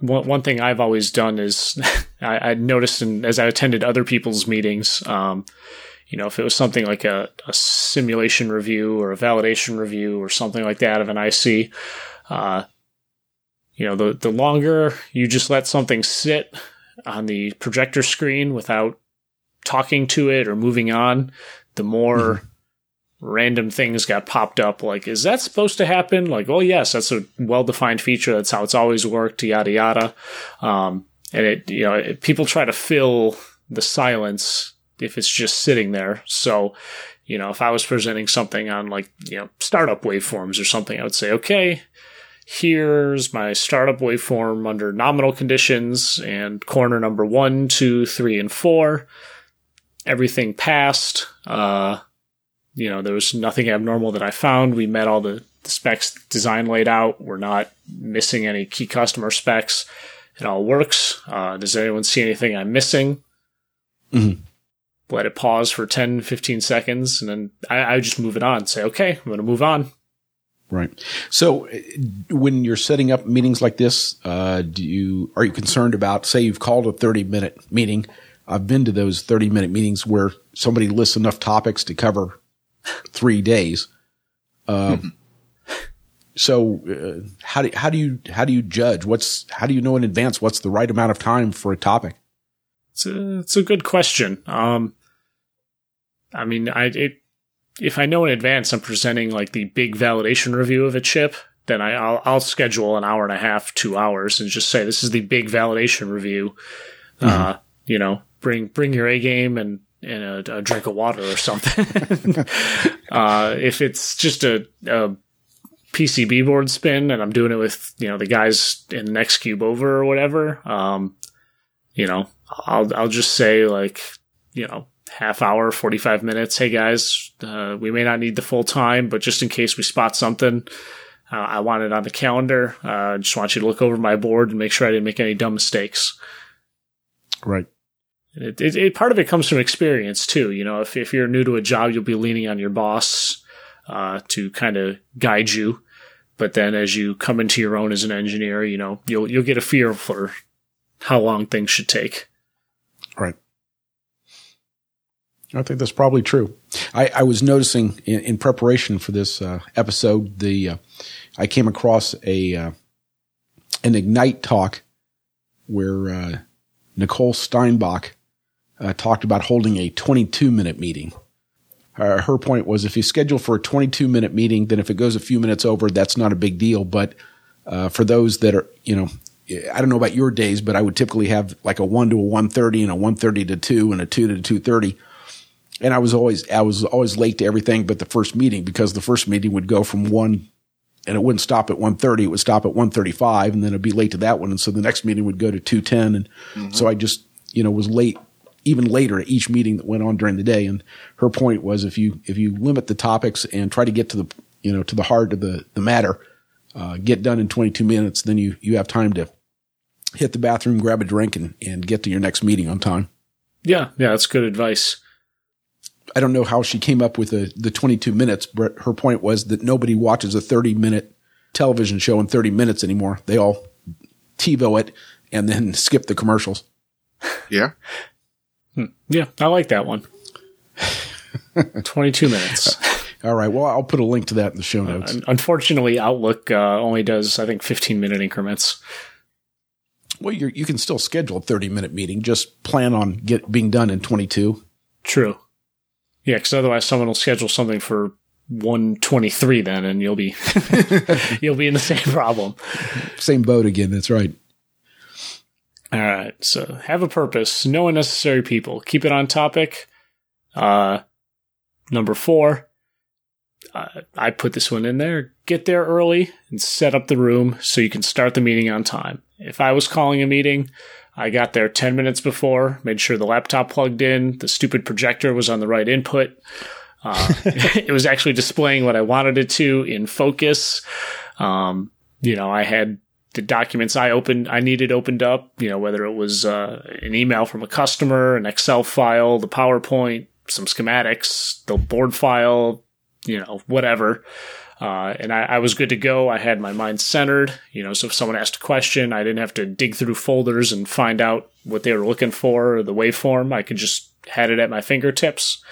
One one thing I've always done is I, I noticed, in, as I attended other people's meetings, um, you know, if it was something like a, a, simulation review or a validation review or something like that of an IC, uh, you know, the the longer you just let something sit on the projector screen without talking to it or moving on, the more mm-hmm. Random things got popped up. Like, is that supposed to happen? Like, oh yes, that's a well defined feature. That's how it's always worked. Yada yada. Um, and it, you know, it, people try to fill the silence if it's just sitting there. So, you know, if I was presenting something on like, you know, startup waveforms or something, I would say, okay, here's my startup waveform under nominal conditions and corner number one, two, three, and four. Everything passed. Uh, you know, there was nothing abnormal that I found. We met all the, the specs design laid out. We're not missing any key customer specs. It all works. Uh, does anyone see anything I'm missing? Mm-hmm. Let it pause for 10, 15 seconds, and then I, I just move it on. Say, okay, I'm going to move on. Right. So, uh, when you're setting up meetings like this, uh, do you are you concerned about? Say you've called a 30 minute meeting. I've been to those 30 minute meetings where somebody lists enough topics to cover three days. Uh, mm-hmm. So, uh, how do how do you how do you judge? What's how do you know in advance what's the right amount of time for a topic? It's a, it's a good question. Um, I mean, I it if I know in advance I'm presenting like the big validation review of a chip, then I, will I'll schedule an hour and a half, two hours, and just say this is the big validation review. Mm-hmm. Uh, you know, bring bring your A game and and a, a drink of water or something. uh, if it's just a, a, PCB board spin and I'm doing it with you know the guys in the next cube over or whatever, um, you know, I'll I'll just say like you know half hour, 45 minutes. Hey guys, uh, we may not need the full time, but just in case we spot something, uh, I want it on the calendar. I uh, just want you to look over my board and make sure I didn't make any dumb mistakes. Right. It, it, it, part of it comes from experience too. You know, if, if you're new to a job, you'll be leaning on your boss, uh, to kind of guide you. But then as you come into your own as an engineer, you know, you'll, you'll get a feel for how long things should take. Right. I think that's probably true. I, I was noticing in, in, preparation for this uh, episode, the uh, I came across a uh, an Ignite talk where uh, Nicole Steinbok uh, talked about holding a 22 minute meeting. Uh, her point was if you schedule for a 22 minute meeting, then if it goes a few minutes over, that's not a big deal. But for those that are, you know, I don't know about your days, but I would typically have like a one to a 130 and a 130 to two and a two to 230 and I was always I was always late to everything but the first meeting because the first meeting would go from one and it wouldn't stop at 130 it would stop at 135 and then it'd be late to that one and so the next meeting would go to 210 and mm-hmm. so I just you know was late even later at each meeting that went on during the day and her point was if you if you limit the topics and try to get to the you know to the heart of the the matter uh, get done in 22 minutes then you you have time to hit the bathroom grab a drink and and get to your next meeting on time yeah yeah that's good advice I don't know how she came up with the, the 22 minutes, but her point was that nobody watches a 30 minute television show in 30 minutes anymore. They all TiVo it and then skip the commercials. Yeah. Hmm. Yeah, I like that one. 22 minutes. All right. Well, I'll put a link to that in the show notes. Uh, unfortunately, Outlook uh, only does, I think, 15 minute increments. Well, you can still schedule a 30 minute meeting. Just plan on get being done in 22. True. Yeah, because otherwise someone will schedule something for 123 then and you'll be you'll be in the same problem. Same boat again, that's right. All right. So have a purpose, no unnecessary people. Keep it on topic. Uh number 4, uh, I put this one in there. Get there early and set up the room so you can start the meeting on time. If I was calling a meeting, I got there 10 minutes before, made sure the laptop plugged in, the stupid projector was on the right input. Uh, it was actually displaying what I wanted it to in focus. Um, you know, I had the documents I opened, I needed opened up, you know, whether it was uh, an email from a customer, an Excel file, the PowerPoint, some schematics, the board file, you know, whatever. Uh, and I, I, was good to go. I had my mind centered, you know, so if someone asked a question, I didn't have to dig through folders and find out what they were looking for or the waveform. I could just had it at my fingertips.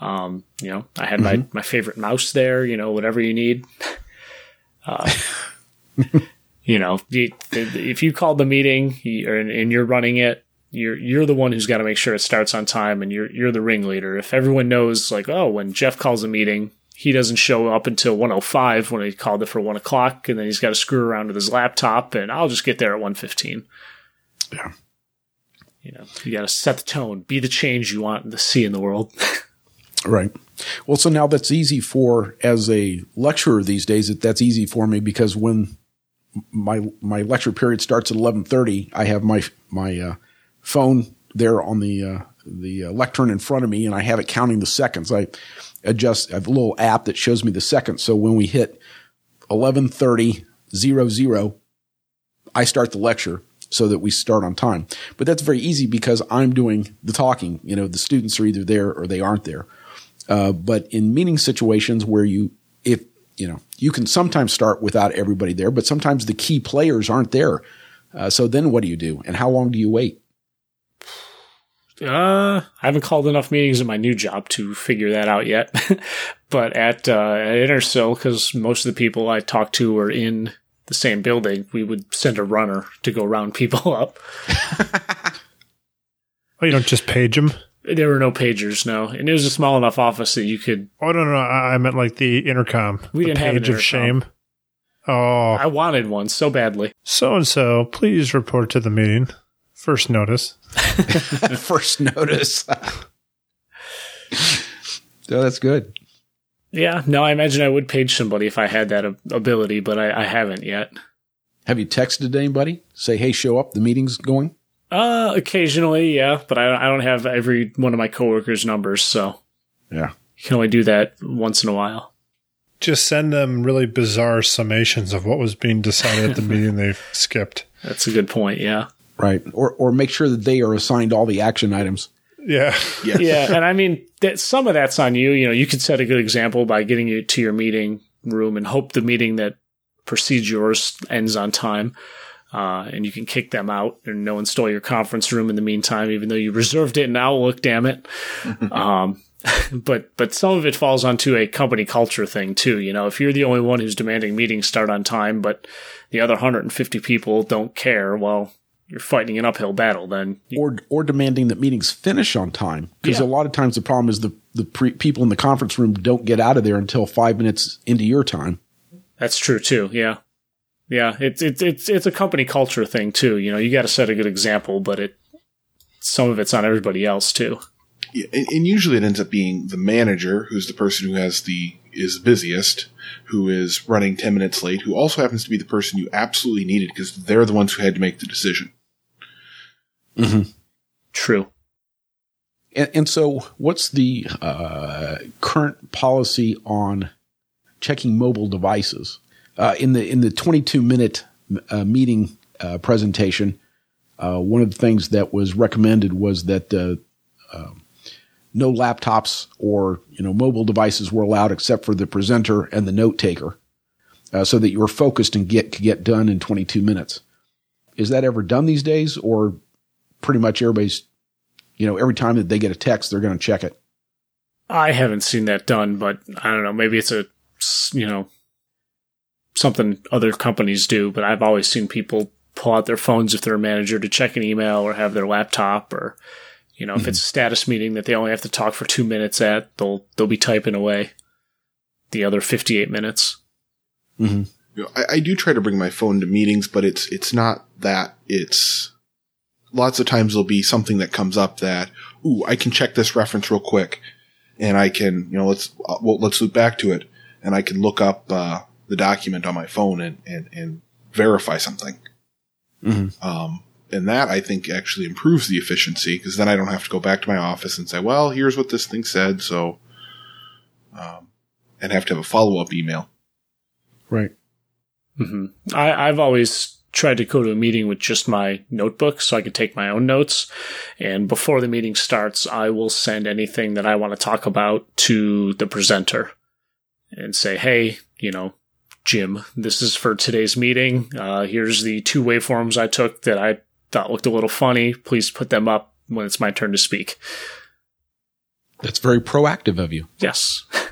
Um, you know, I had mm-hmm. my, my favorite mouse there, you know, whatever you need. Uh, you know, if you call the meeting and you're running it, you're you're the one who's got to make sure it starts on time, and you're you're the ringleader. If everyone knows, like, oh, when Jeff calls a meeting, he doesn't show up until 105 when he called it for one o'clock, and then he's got to screw around with his laptop, and I'll just get there at 115. Yeah. You know, you got to set the tone, be the change you want to see in the world. right. Well, so now that's easy for as a lecturer these days. That that's easy for me because when my my lecture period starts at 11:30, I have my my uh, phone there on the uh, the uh, lectern in front of me, and I have it counting the seconds. I adjust. I have a little app that shows me the seconds. So when we hit 11:30 00, I start the lecture so that we start on time. But that's very easy because I'm doing the talking. You know, the students are either there or they aren't there. Uh, but in meeting situations where you, if you know, you can sometimes start without everybody there, but sometimes the key players aren't there. Uh, so then what do you do, and how long do you wait? Uh, I haven't called enough meetings in my new job to figure that out yet. but at, uh, at Intersil, because most of the people I talk to are in the same building, we would send a runner to go round people up. oh, you don't just page them? There were no pagers, no, and it was a small enough office that you could. Oh no, no, I meant like the intercom. We didn't have page of shame. Oh, I wanted one so badly. So and so, please report to the meeting. First notice. First notice. oh, that's good. Yeah, no, I imagine I would page somebody if I had that ability, but I, I haven't yet. Have you texted anybody? Say, hey, show up. The meeting's going. Uh, occasionally, yeah, but I, I don't have every one of my coworkers' numbers, so yeah, you can only do that once in a while. Just send them really bizarre summations of what was being decided at the meeting they skipped. That's a good point. Yeah. Right. Or or make sure that they are assigned all the action items. Yeah. Yes. Yeah. And I mean, that some of that's on you. You know, you could set a good example by getting you to your meeting room and hope the meeting that precedes yours ends on time. Uh, and you can kick them out and no install your conference room in the meantime, even though you reserved it in Outlook, damn it. um, but, but some of it falls onto a company culture thing too. You know, if you're the only one who's demanding meetings start on time, but the other 150 people don't care, well, you're fighting an uphill battle then. or, or demanding that meetings finish on time. Because yeah. a lot of times the problem is the, the pre- people in the conference room don't get out of there until five minutes into your time. That's true too. Yeah. Yeah, it's it's it's it's a company culture thing too. You know, you got to set a good example, but it some of it's on everybody else too. Yeah, and, and usually it ends up being the manager, who's the person who has the is busiest, who is running ten minutes late, who also happens to be the person you absolutely needed because they're the ones who had to make the decision. Mm-hmm. True. And, and, so, what's the uh, current policy on checking mobile devices? Uh, in the in the 22 minute uh, meeting uh, presentation, uh, one of the things that was recommended was that uh, um, no laptops or you know mobile devices were allowed except for the presenter and the note taker, so that you were focused and get could get done in 22 minutes. Is that ever done these days, or pretty much everybody's you know every time that they get a text they're going to check it? I haven't seen that done, but I don't know. Maybe it's a you know something other companies do, but I've always seen people pull out their phones if they're a manager to check an email or have their laptop or you know, mm-hmm. if it's a status meeting that they only have to talk for two minutes at, they'll they'll be typing away the other fifty eight minutes. Mm-hmm. You know, I, I do try to bring my phone to meetings, but it's it's not that. It's lots of times there'll be something that comes up that, ooh, I can check this reference real quick, and I can, you know, let's uh, well, let's loop back to it, and I can look up uh, the document on my phone and, and, and verify something. Mm-hmm. Um, and that I think actually improves the efficiency because then I don't have to go back to my office and say, well, here's what this thing said. So um, and have to have a follow up email. Right. hmm I, I've always tried to go to a meeting with just my notebook so I could take my own notes. And before the meeting starts, I will send anything that I want to talk about to the presenter and say, hey, you know, Jim, this is for today's meeting. Uh, here's the two waveforms I took that I thought looked a little funny. Please put them up when it's my turn to speak. That's very proactive of you. Yes.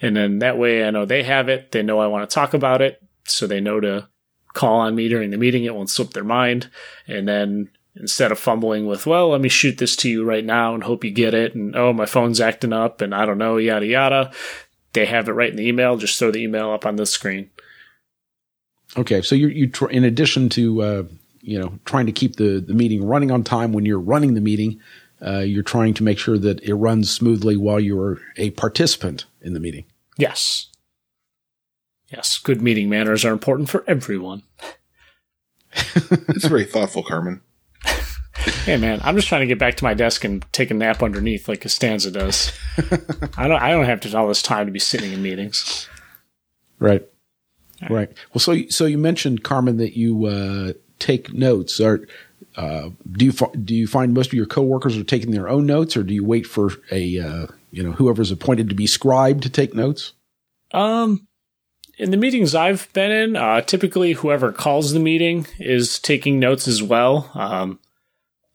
And then that way I know they have it. They know I want to talk about it. So they know to call on me during the meeting. It won't slip their mind. And then instead of fumbling with, well, let me shoot this to you right now and hope you get it. And oh, my phone's acting up and I don't know, yada, yada. They have it right in the email. Just throw the email up on the screen. Okay. So you, you, tr- in addition to, uh, you know, trying to keep the, the meeting running on time when you're running the meeting, uh, you're trying to make sure that it runs smoothly while you're a participant in the meeting. Yes. Yes. Good meeting manners are important for everyone. It's very thoughtful, Carmen. Hey man, I'm just trying to get back to my desk and take a nap underneath like Costanza does. I don't I don't have to all this time to be sitting in meetings. Right. Right. Well, so so you mentioned Carmen that you uh, take notes. Are uh, do you fi- do you find most of your coworkers are taking their own notes, or do you wait for a uh, you know whoever's appointed to be scribe to take notes? Um in the meetings I've been in, uh, typically whoever calls the meeting is taking notes as well. Um,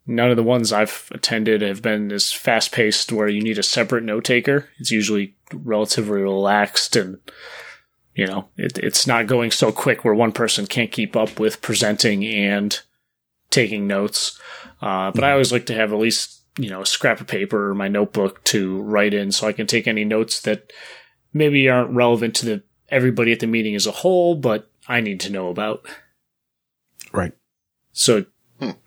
none of the ones I've attended have been as fast paced where you need a separate note taker. It's usually relatively relaxed and you know, it, it's not going so quick where one person can't keep up with presenting and taking notes. Uh, but I always like to have at least, you know, a scrap of paper or my notebook to write in so I can take any notes that maybe aren't relevant to the everybody at the meeting as a whole, but I need to know about. Right. So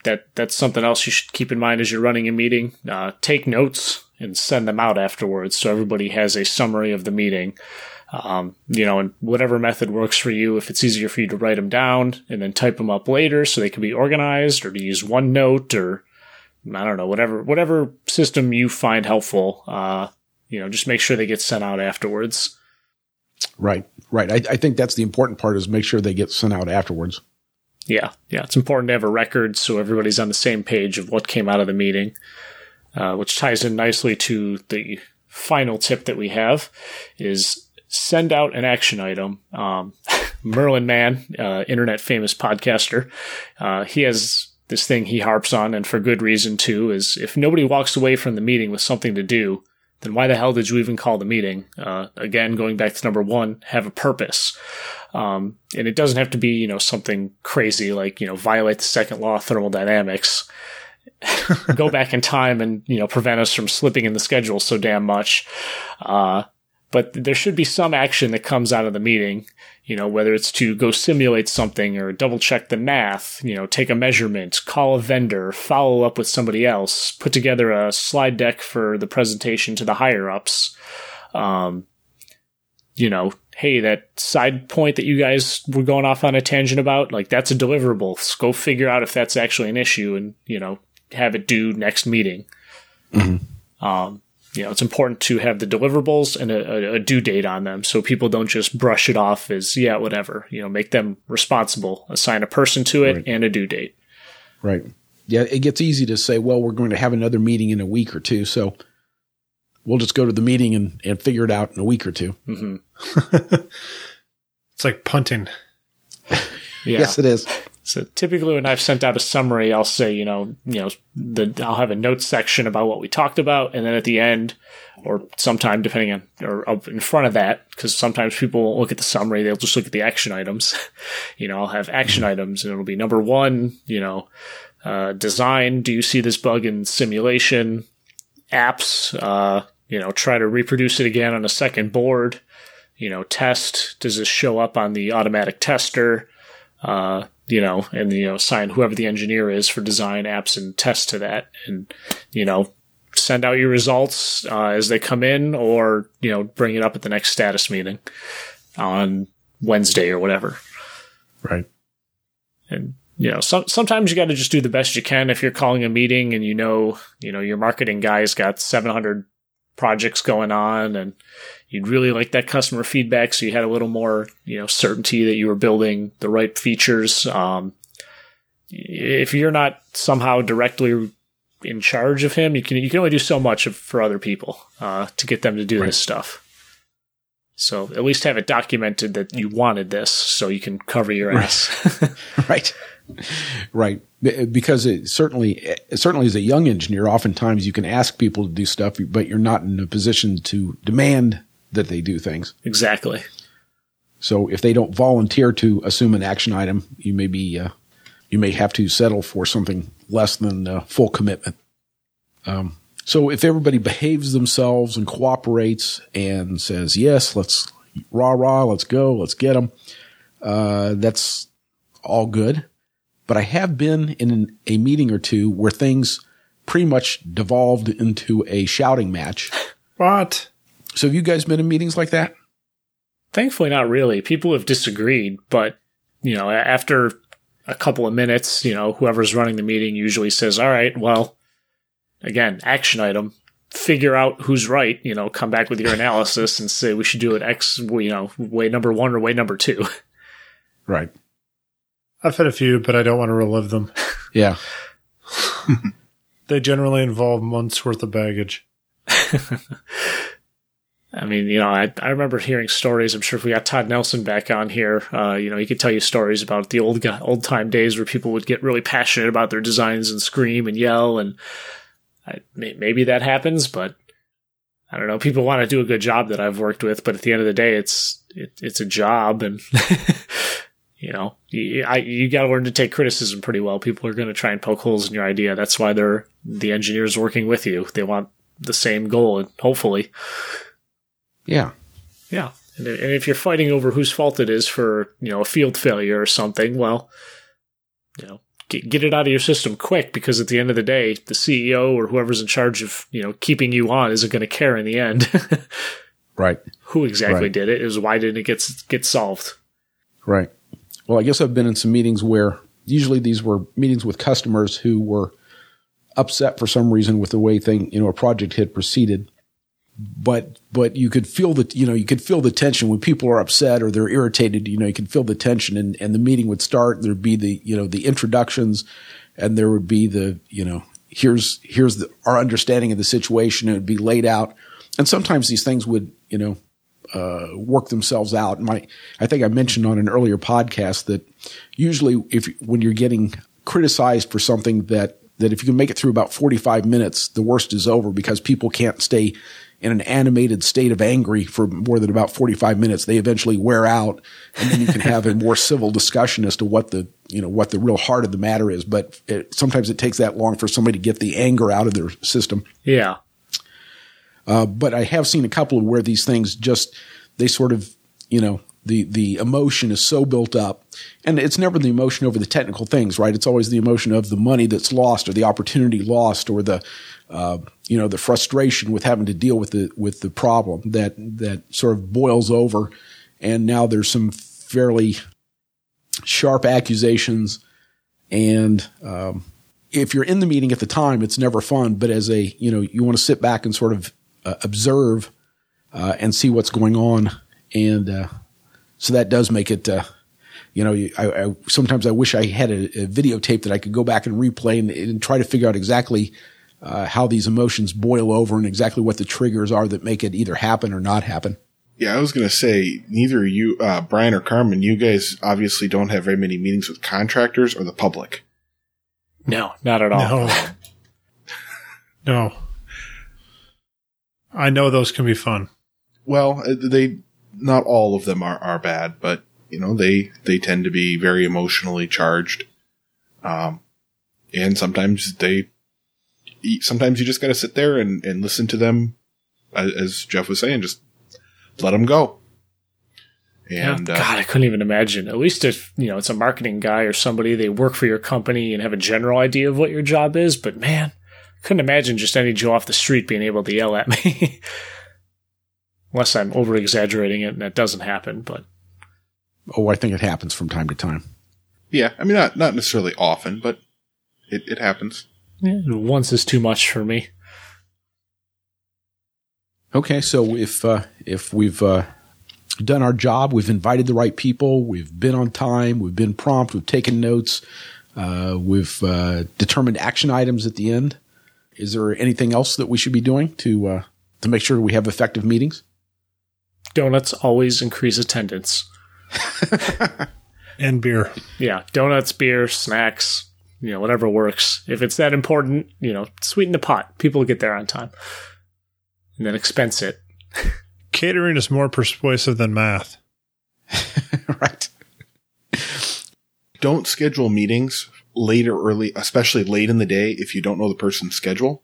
that that's something else you should keep in mind as you're running a meeting. Uh, take notes and send them out afterwards, so everybody has a summary of the meeting. Um, you know, and whatever method works for you. If it's easier for you to write them down and then type them up later, so they can be organized, or to use OneNote, or I don't know, whatever whatever system you find helpful. Uh, you know, just make sure they get sent out afterwards. Right. Right. I, I think that's the important part is make sure they get sent out afterwards. Yeah, yeah, it's important to have a record so everybody's on the same page of what came out of the meeting, uh, which ties in nicely to the final tip that we have is send out an action item. Um, Merlin Mann, uh, internet famous podcaster, uh, he has this thing he harps on, and for good reason too, is if nobody walks away from the meeting with something to do, then why the hell did you even call the meeting? Uh, again, going back to number one, have a purpose. Um, and it doesn't have to be, you know, something crazy like, you know, violate the second law of thermodynamics, go back in time and, you know, prevent us from slipping in the schedule so damn much. Uh, but there should be some action that comes out of the meeting, you know, whether it's to go simulate something or double check the math, you know, take a measurement, call a vendor, follow up with somebody else, put together a slide deck for the presentation to the higher ups. Um, you know, hey, that side point that you guys were going off on a tangent about, like that's a deliverable. Let's go figure out if that's actually an issue and, you know, have it due next meeting. Um, you know, it's important to have the deliverables and a, a, a due date on them so people don't just brush it off as, yeah, whatever. You know, make them responsible, assign a person to it Right. and a due date. Right. Yeah. It gets easy to say, well, we're going to have another meeting in a week or two. So we'll just go to the meeting and, and figure it out in a week or two. hmm It's like punting. Yeah. Yes, it is. So typically, when I've sent out a summary, I'll say, you know, you know, the I'll have a notes section about what we talked about, and then at the end, or sometime depending on, or up in front of that, because sometimes people won't look at the summary; they'll just look at the action items. you know, I'll have action items, and it'll be number one, you know, uh, design. Do you see this bug in simulation? Apps. Uh, you know, try to reproduce it again on a second board. You know, test. Does this show up on the automatic tester? Uh, you know, and you know, assign whoever the engineer is for design apps and test to that, and you know, send out your results uh, as they come in, or you know, bring it up at the next status meeting on Wednesday or whatever. Right. And you know, some, sometimes you got to just do the best you can if you're calling a meeting and you know, you know, your marketing guy's got 700 projects going on and you'd really like that customer feedback so you had a little more you know certainty that you were building the right features. Um, if you're not somehow directly in charge of him you can you can only do so much for other people uh, to get them to do right. this stuff. So at least have it documented that you wanted this so you can cover your ass. Right right because it certainly certainly as a young engineer oftentimes you can ask people to do stuff but you're not in a position to demand that they do things. Exactly. So if they don't volunteer to assume an action item, you may be uh, you may have to settle for something less than uh, full commitment. Um, so if everybody behaves themselves and cooperates and says yes, let's rah rah, let's go, let's get them, uh, that's all good. But I have been in an, a meeting or two where things pretty much devolved into a shouting match. What? So have you guys been in meetings like that? Thankfully, not really. People have disagreed, but you know, after a couple of minutes, you know, whoever's running the meeting usually says, "All right, well, again, action item. Figure out who's right. You know, come back with your analysis and say we should do it X. You know, way number one or way number two. Right. I've had a few, but I don't want to relive them. Yeah. they generally involve months worth of baggage. I mean, you know, I, I remember hearing stories. I'm sure if we got Todd Nelson back on here, uh, you know, he could tell you stories about the old old time days where people would get really passionate about their designs and scream and yell, and I, maybe that happens, but I don't know. People want to do a good job that I've worked with, but at the end of the day, it's it, it's a job, and you know, you, I, you got to learn to take criticism pretty well. People are going to try and poke holes in your idea. That's why they're the engineers working with you. They want the same goal, and hopefully. Yeah. Yeah. And, and if you're fighting over whose fault it is for, you know, a field failure or something, well, you know, get, get it out of your system quick because at the end of the day, the CEO or whoever's in charge of, you know, keeping you on isn't going to care in the end. right. Who exactly right. did it? It why didn't it get, get solved? Right. Well, I guess I've been in some meetings where usually these were meetings with customers who were upset for some reason with the way thing, you know, a project had proceeded. But but you could feel the you know you could feel the tension. When people are upset or they're irritated you know you can feel the tension and and the meeting would start there'd be the you know the introductions and there would be the you know here's here's the, our understanding of the situation. It would be laid out. And sometimes these things would you know uh, work themselves out my I think I mentioned on an earlier podcast that usually if when you're getting criticized for something that that if you can make it through about 45 minutes the worst is over because people can't stay in an animated state of angry for more than about 45 minutes. They eventually wear out and then you can have a more civil discussion as to what the, you know, what the real heart of the matter is. But it, sometimes it takes that long for somebody to get the anger out of their system. Yeah. Uh, but I have seen a couple of where these things just, they sort of, you know, the, the emotion is so built up and it's never the emotion over the technical things, right? It's always the emotion of the money that's lost or the opportunity lost or the, uh, you know, the frustration with having to deal with the with the problem that that sort of boils over, and now there's some fairly sharp accusations, and um, if you're in the meeting at the time, it's never fun. But as a you know, you want to sit back and sort of observe uh, and see what's going on, and uh, so that does make it uh, you know, I, I, sometimes I wish I had a, a, videotape that I could go back and replay and, and try to figure out exactly uh, how these emotions boil over and exactly what the triggers are that make it either happen or not happen. Yeah, I was going to say neither you, uh, Brian or Carmen, you guys obviously don't have very many meetings with contractors or the public. No, not at all. No. no. I know those can be fun. Well, uh, they not all of them are, are bad, but you know they they tend to be very emotionally charged, um, and sometimes they sometimes you just got to sit there and, and listen to them, as Jeff was saying, just let them go. And yeah, uh, God, uh, I couldn't even imagine. At least if you know it's a marketing guy or somebody, they work for your company and have a general idea of what your job is. But man, I couldn't imagine just any Joe off the street being able to yell at me. Unless I'm over exaggerating it and that doesn't happen, but oh, I think it happens from time to time. Yeah, I mean not not necessarily often, but it, it happens. Yeah, once is too much for me. Okay, so if uh, if we've uh, done our job, we've invited the right people, we've been on time, we've been prompt, we've taken notes, uh, we've uh, determined action items at the end. Is there anything else that we should be doing to uh, to make sure we have effective meetings? Donuts always increase attendance. And beer. Yeah, donuts, beer, snacks, you know, whatever works. If it's that important, you know, sweeten the pot. People get there on time. And then expense it. Catering is more persuasive than math. right. Don't schedule meetings late or early, especially late in the day if you don't know the person's schedule.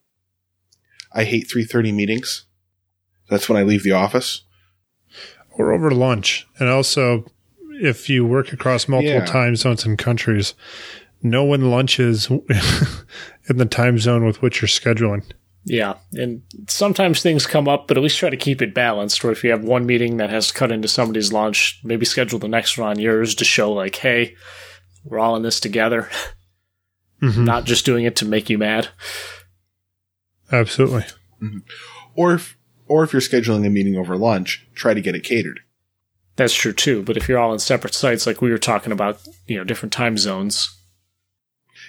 I hate 3:30 meetings. That's when I leave the office. Or over lunch. And also, if you work across multiple Yeah. time zones and countries, know when lunch is in the time zone with which you're scheduling. Yeah, and sometimes things come up, but at least try to keep it balanced. Where if you have one meeting that has cut into somebody's lunch, maybe schedule the next one on yours to show, like, hey, we're all in this together, Mhm. not just doing it to make you mad. Absolutely. Or if or if you're scheduling a meeting over lunch, try to get it catered. That's true too. But if you're all in separate sites, like we were talking about, you know, different time zones,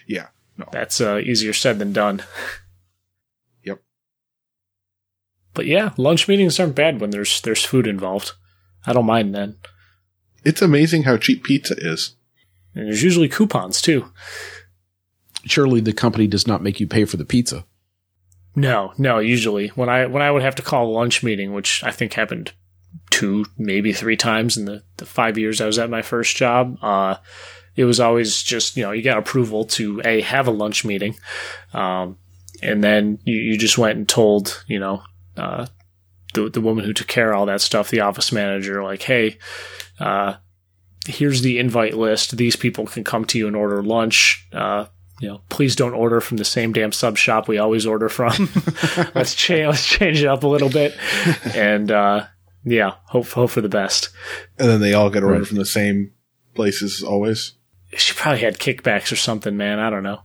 Yeah. No. that's uh, easier said than done. Yep. But yeah, lunch meetings aren't bad when there's there's food involved. I don't mind then. It's amazing how cheap pizza is. And there's usually coupons too. Surely the company does not make you pay for the pizza. No, no. Usually, when I when I would have to call a lunch meeting, which I think happened two, maybe three times in the, the five years I was at my first job, uh, it was always just you know you got approval to a have a lunch meeting, um, and then you, you just went and told you know uh, the the woman who took care of all that stuff, the office manager, like, hey. Uh, Here's the invite list. These people can come to you and order lunch. Uh, you know, please don't order from the same damn sub shop we always order from. let's change let's change it up a little bit, and uh, yeah, hope hope for the best. And then they all get ordered Right. from the same places always. She probably had kickbacks or something, man. I don't know.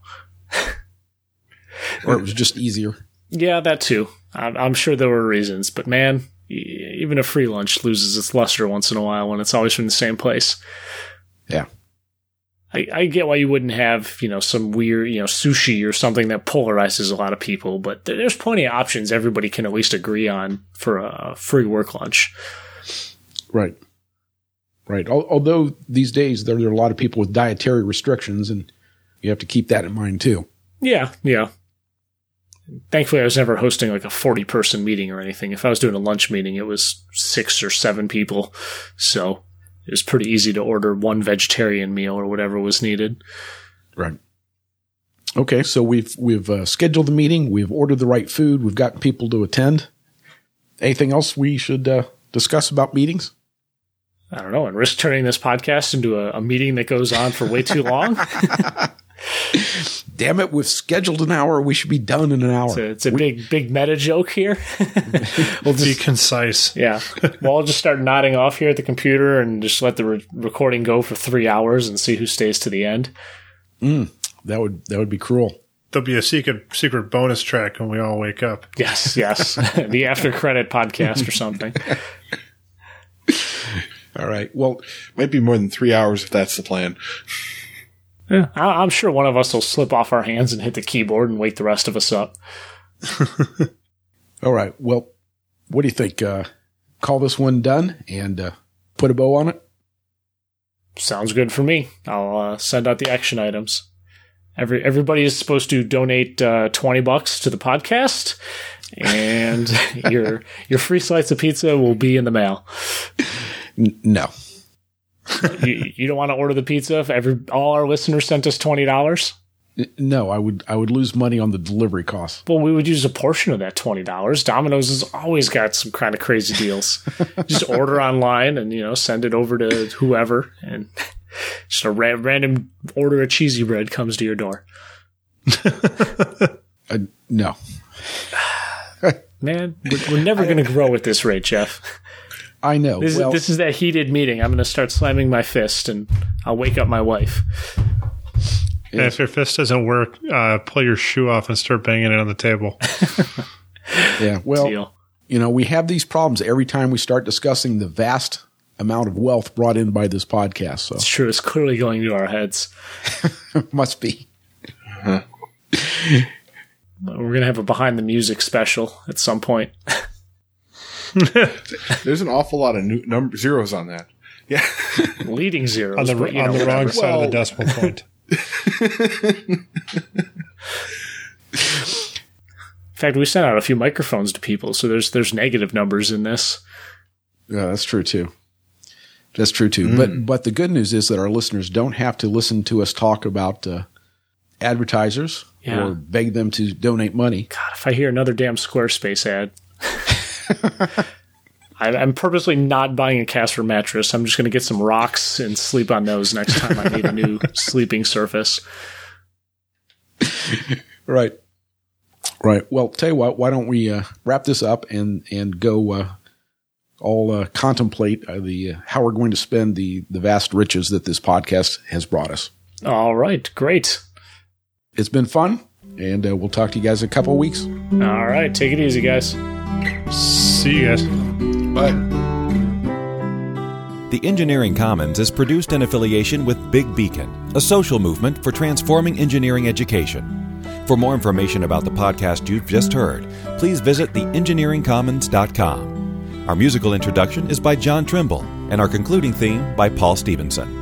Or it was just easier. Yeah, that too. I'm, I'm sure there were reasons, but man, even a free lunch loses its luster once in a while when it's always from the same place. Yeah. I, I get why you wouldn't have, you know, some weird, you know, sushi or something that polarizes a lot of people, but there's plenty of options everybody can at least agree on for a free work lunch. Right. Right. Although these days there are a lot of people with dietary restrictions, and you have to keep that in mind too. Yeah, yeah. Thankfully, I was never hosting like a 40 person meeting or anything. If I was doing a lunch meeting, it was six or seven people. So it was pretty easy to order one vegetarian meal or whatever was needed. Right. Okay, so we've we've uh, scheduled the meeting. We've ordered the right food. We've gotten people to attend. Anything else we should uh, discuss about meetings? I don't know, and risk turning this podcast into a, a meeting that goes on for way too long. Damn it, we've scheduled an hour. We should be done in an hour. It's a, it's a big, big meta joke here. We'll just, be concise. yeah. Well, I'll just start nodding off here at the computer and just let the re- recording go for three hours and see who stays to the end. Mm, that would that would be cruel. There'll be a secret secret bonus track when we all wake up. Yes, yes. the after credit podcast or something. All right. Well, Might be more than three hours if that's the plan. Yeah, I- I'm sure one of us will slip off our hands and hit the keyboard and wake the rest of us up. all right. Well, what do you think? Uh, call this one done and uh, put a bow on it. Sounds good for me. I'll uh, send out the action items. Every everybody is supposed to donate uh, twenty bucks to the podcast, and your your free slice of pizza will be in the mail. N- no. You, you don't want to order the pizza if every all our listeners sent us twenty dollars. No, I would I would lose money on the delivery costs. Well, we would use a portion of that twenty dollars. Domino's has always got some kind of crazy deals. just order online and you know send it over to whoever, and just a ra- random order of cheesy bread comes to your door. Uh, no. Man, we're, we're never going to grow at this rate, Jeff. I know. This, well, is, this is that heated meeting. I'm going to start slamming my fist, and I'll wake up my wife. And if your fist doesn't work, uh, pull your shoe off and start banging it on the table. yeah. Well, Deal. You know, we have these problems every time we start discussing the vast amount of wealth brought in by this podcast. So It's true. It's clearly going to our heads. must be. We're gonna have a behind the music special at some point. There's an awful lot of new number zeros on that. Yeah. Leading zeros on the but, on know, the wrong whatever. side of the decimal point. In fact, we sent out a few microphones to people, so there's there's negative numbers in this. Yeah, that's true too. That's true too. But but the good news is that our listeners don't have to listen to us talk about uh, advertisers Yeah. or beg them to donate money. God, if I hear another damn Squarespace ad. I'm purposely not buying a Casper mattress. I'm just going to get some rocks and sleep on those next time I need a new sleeping surface. Right. Right. Well, tell you what. Why don't we uh, wrap this up and and go uh, all uh, contemplate uh, the uh, how we're going to spend the the vast riches that this podcast has brought us. All right, great. It's been fun, and uh, we'll talk to you guys in a couple of weeks. All right, take it easy, guys. See you guys. But The Engineering Commons is produced in affiliation with Big Beacon, a social movement for transforming engineering education. For more information about the podcast you've just heard, please visit theengineeringcommons.com. Our musical introduction is by John Trimble, and our concluding theme by Paul Stevenson.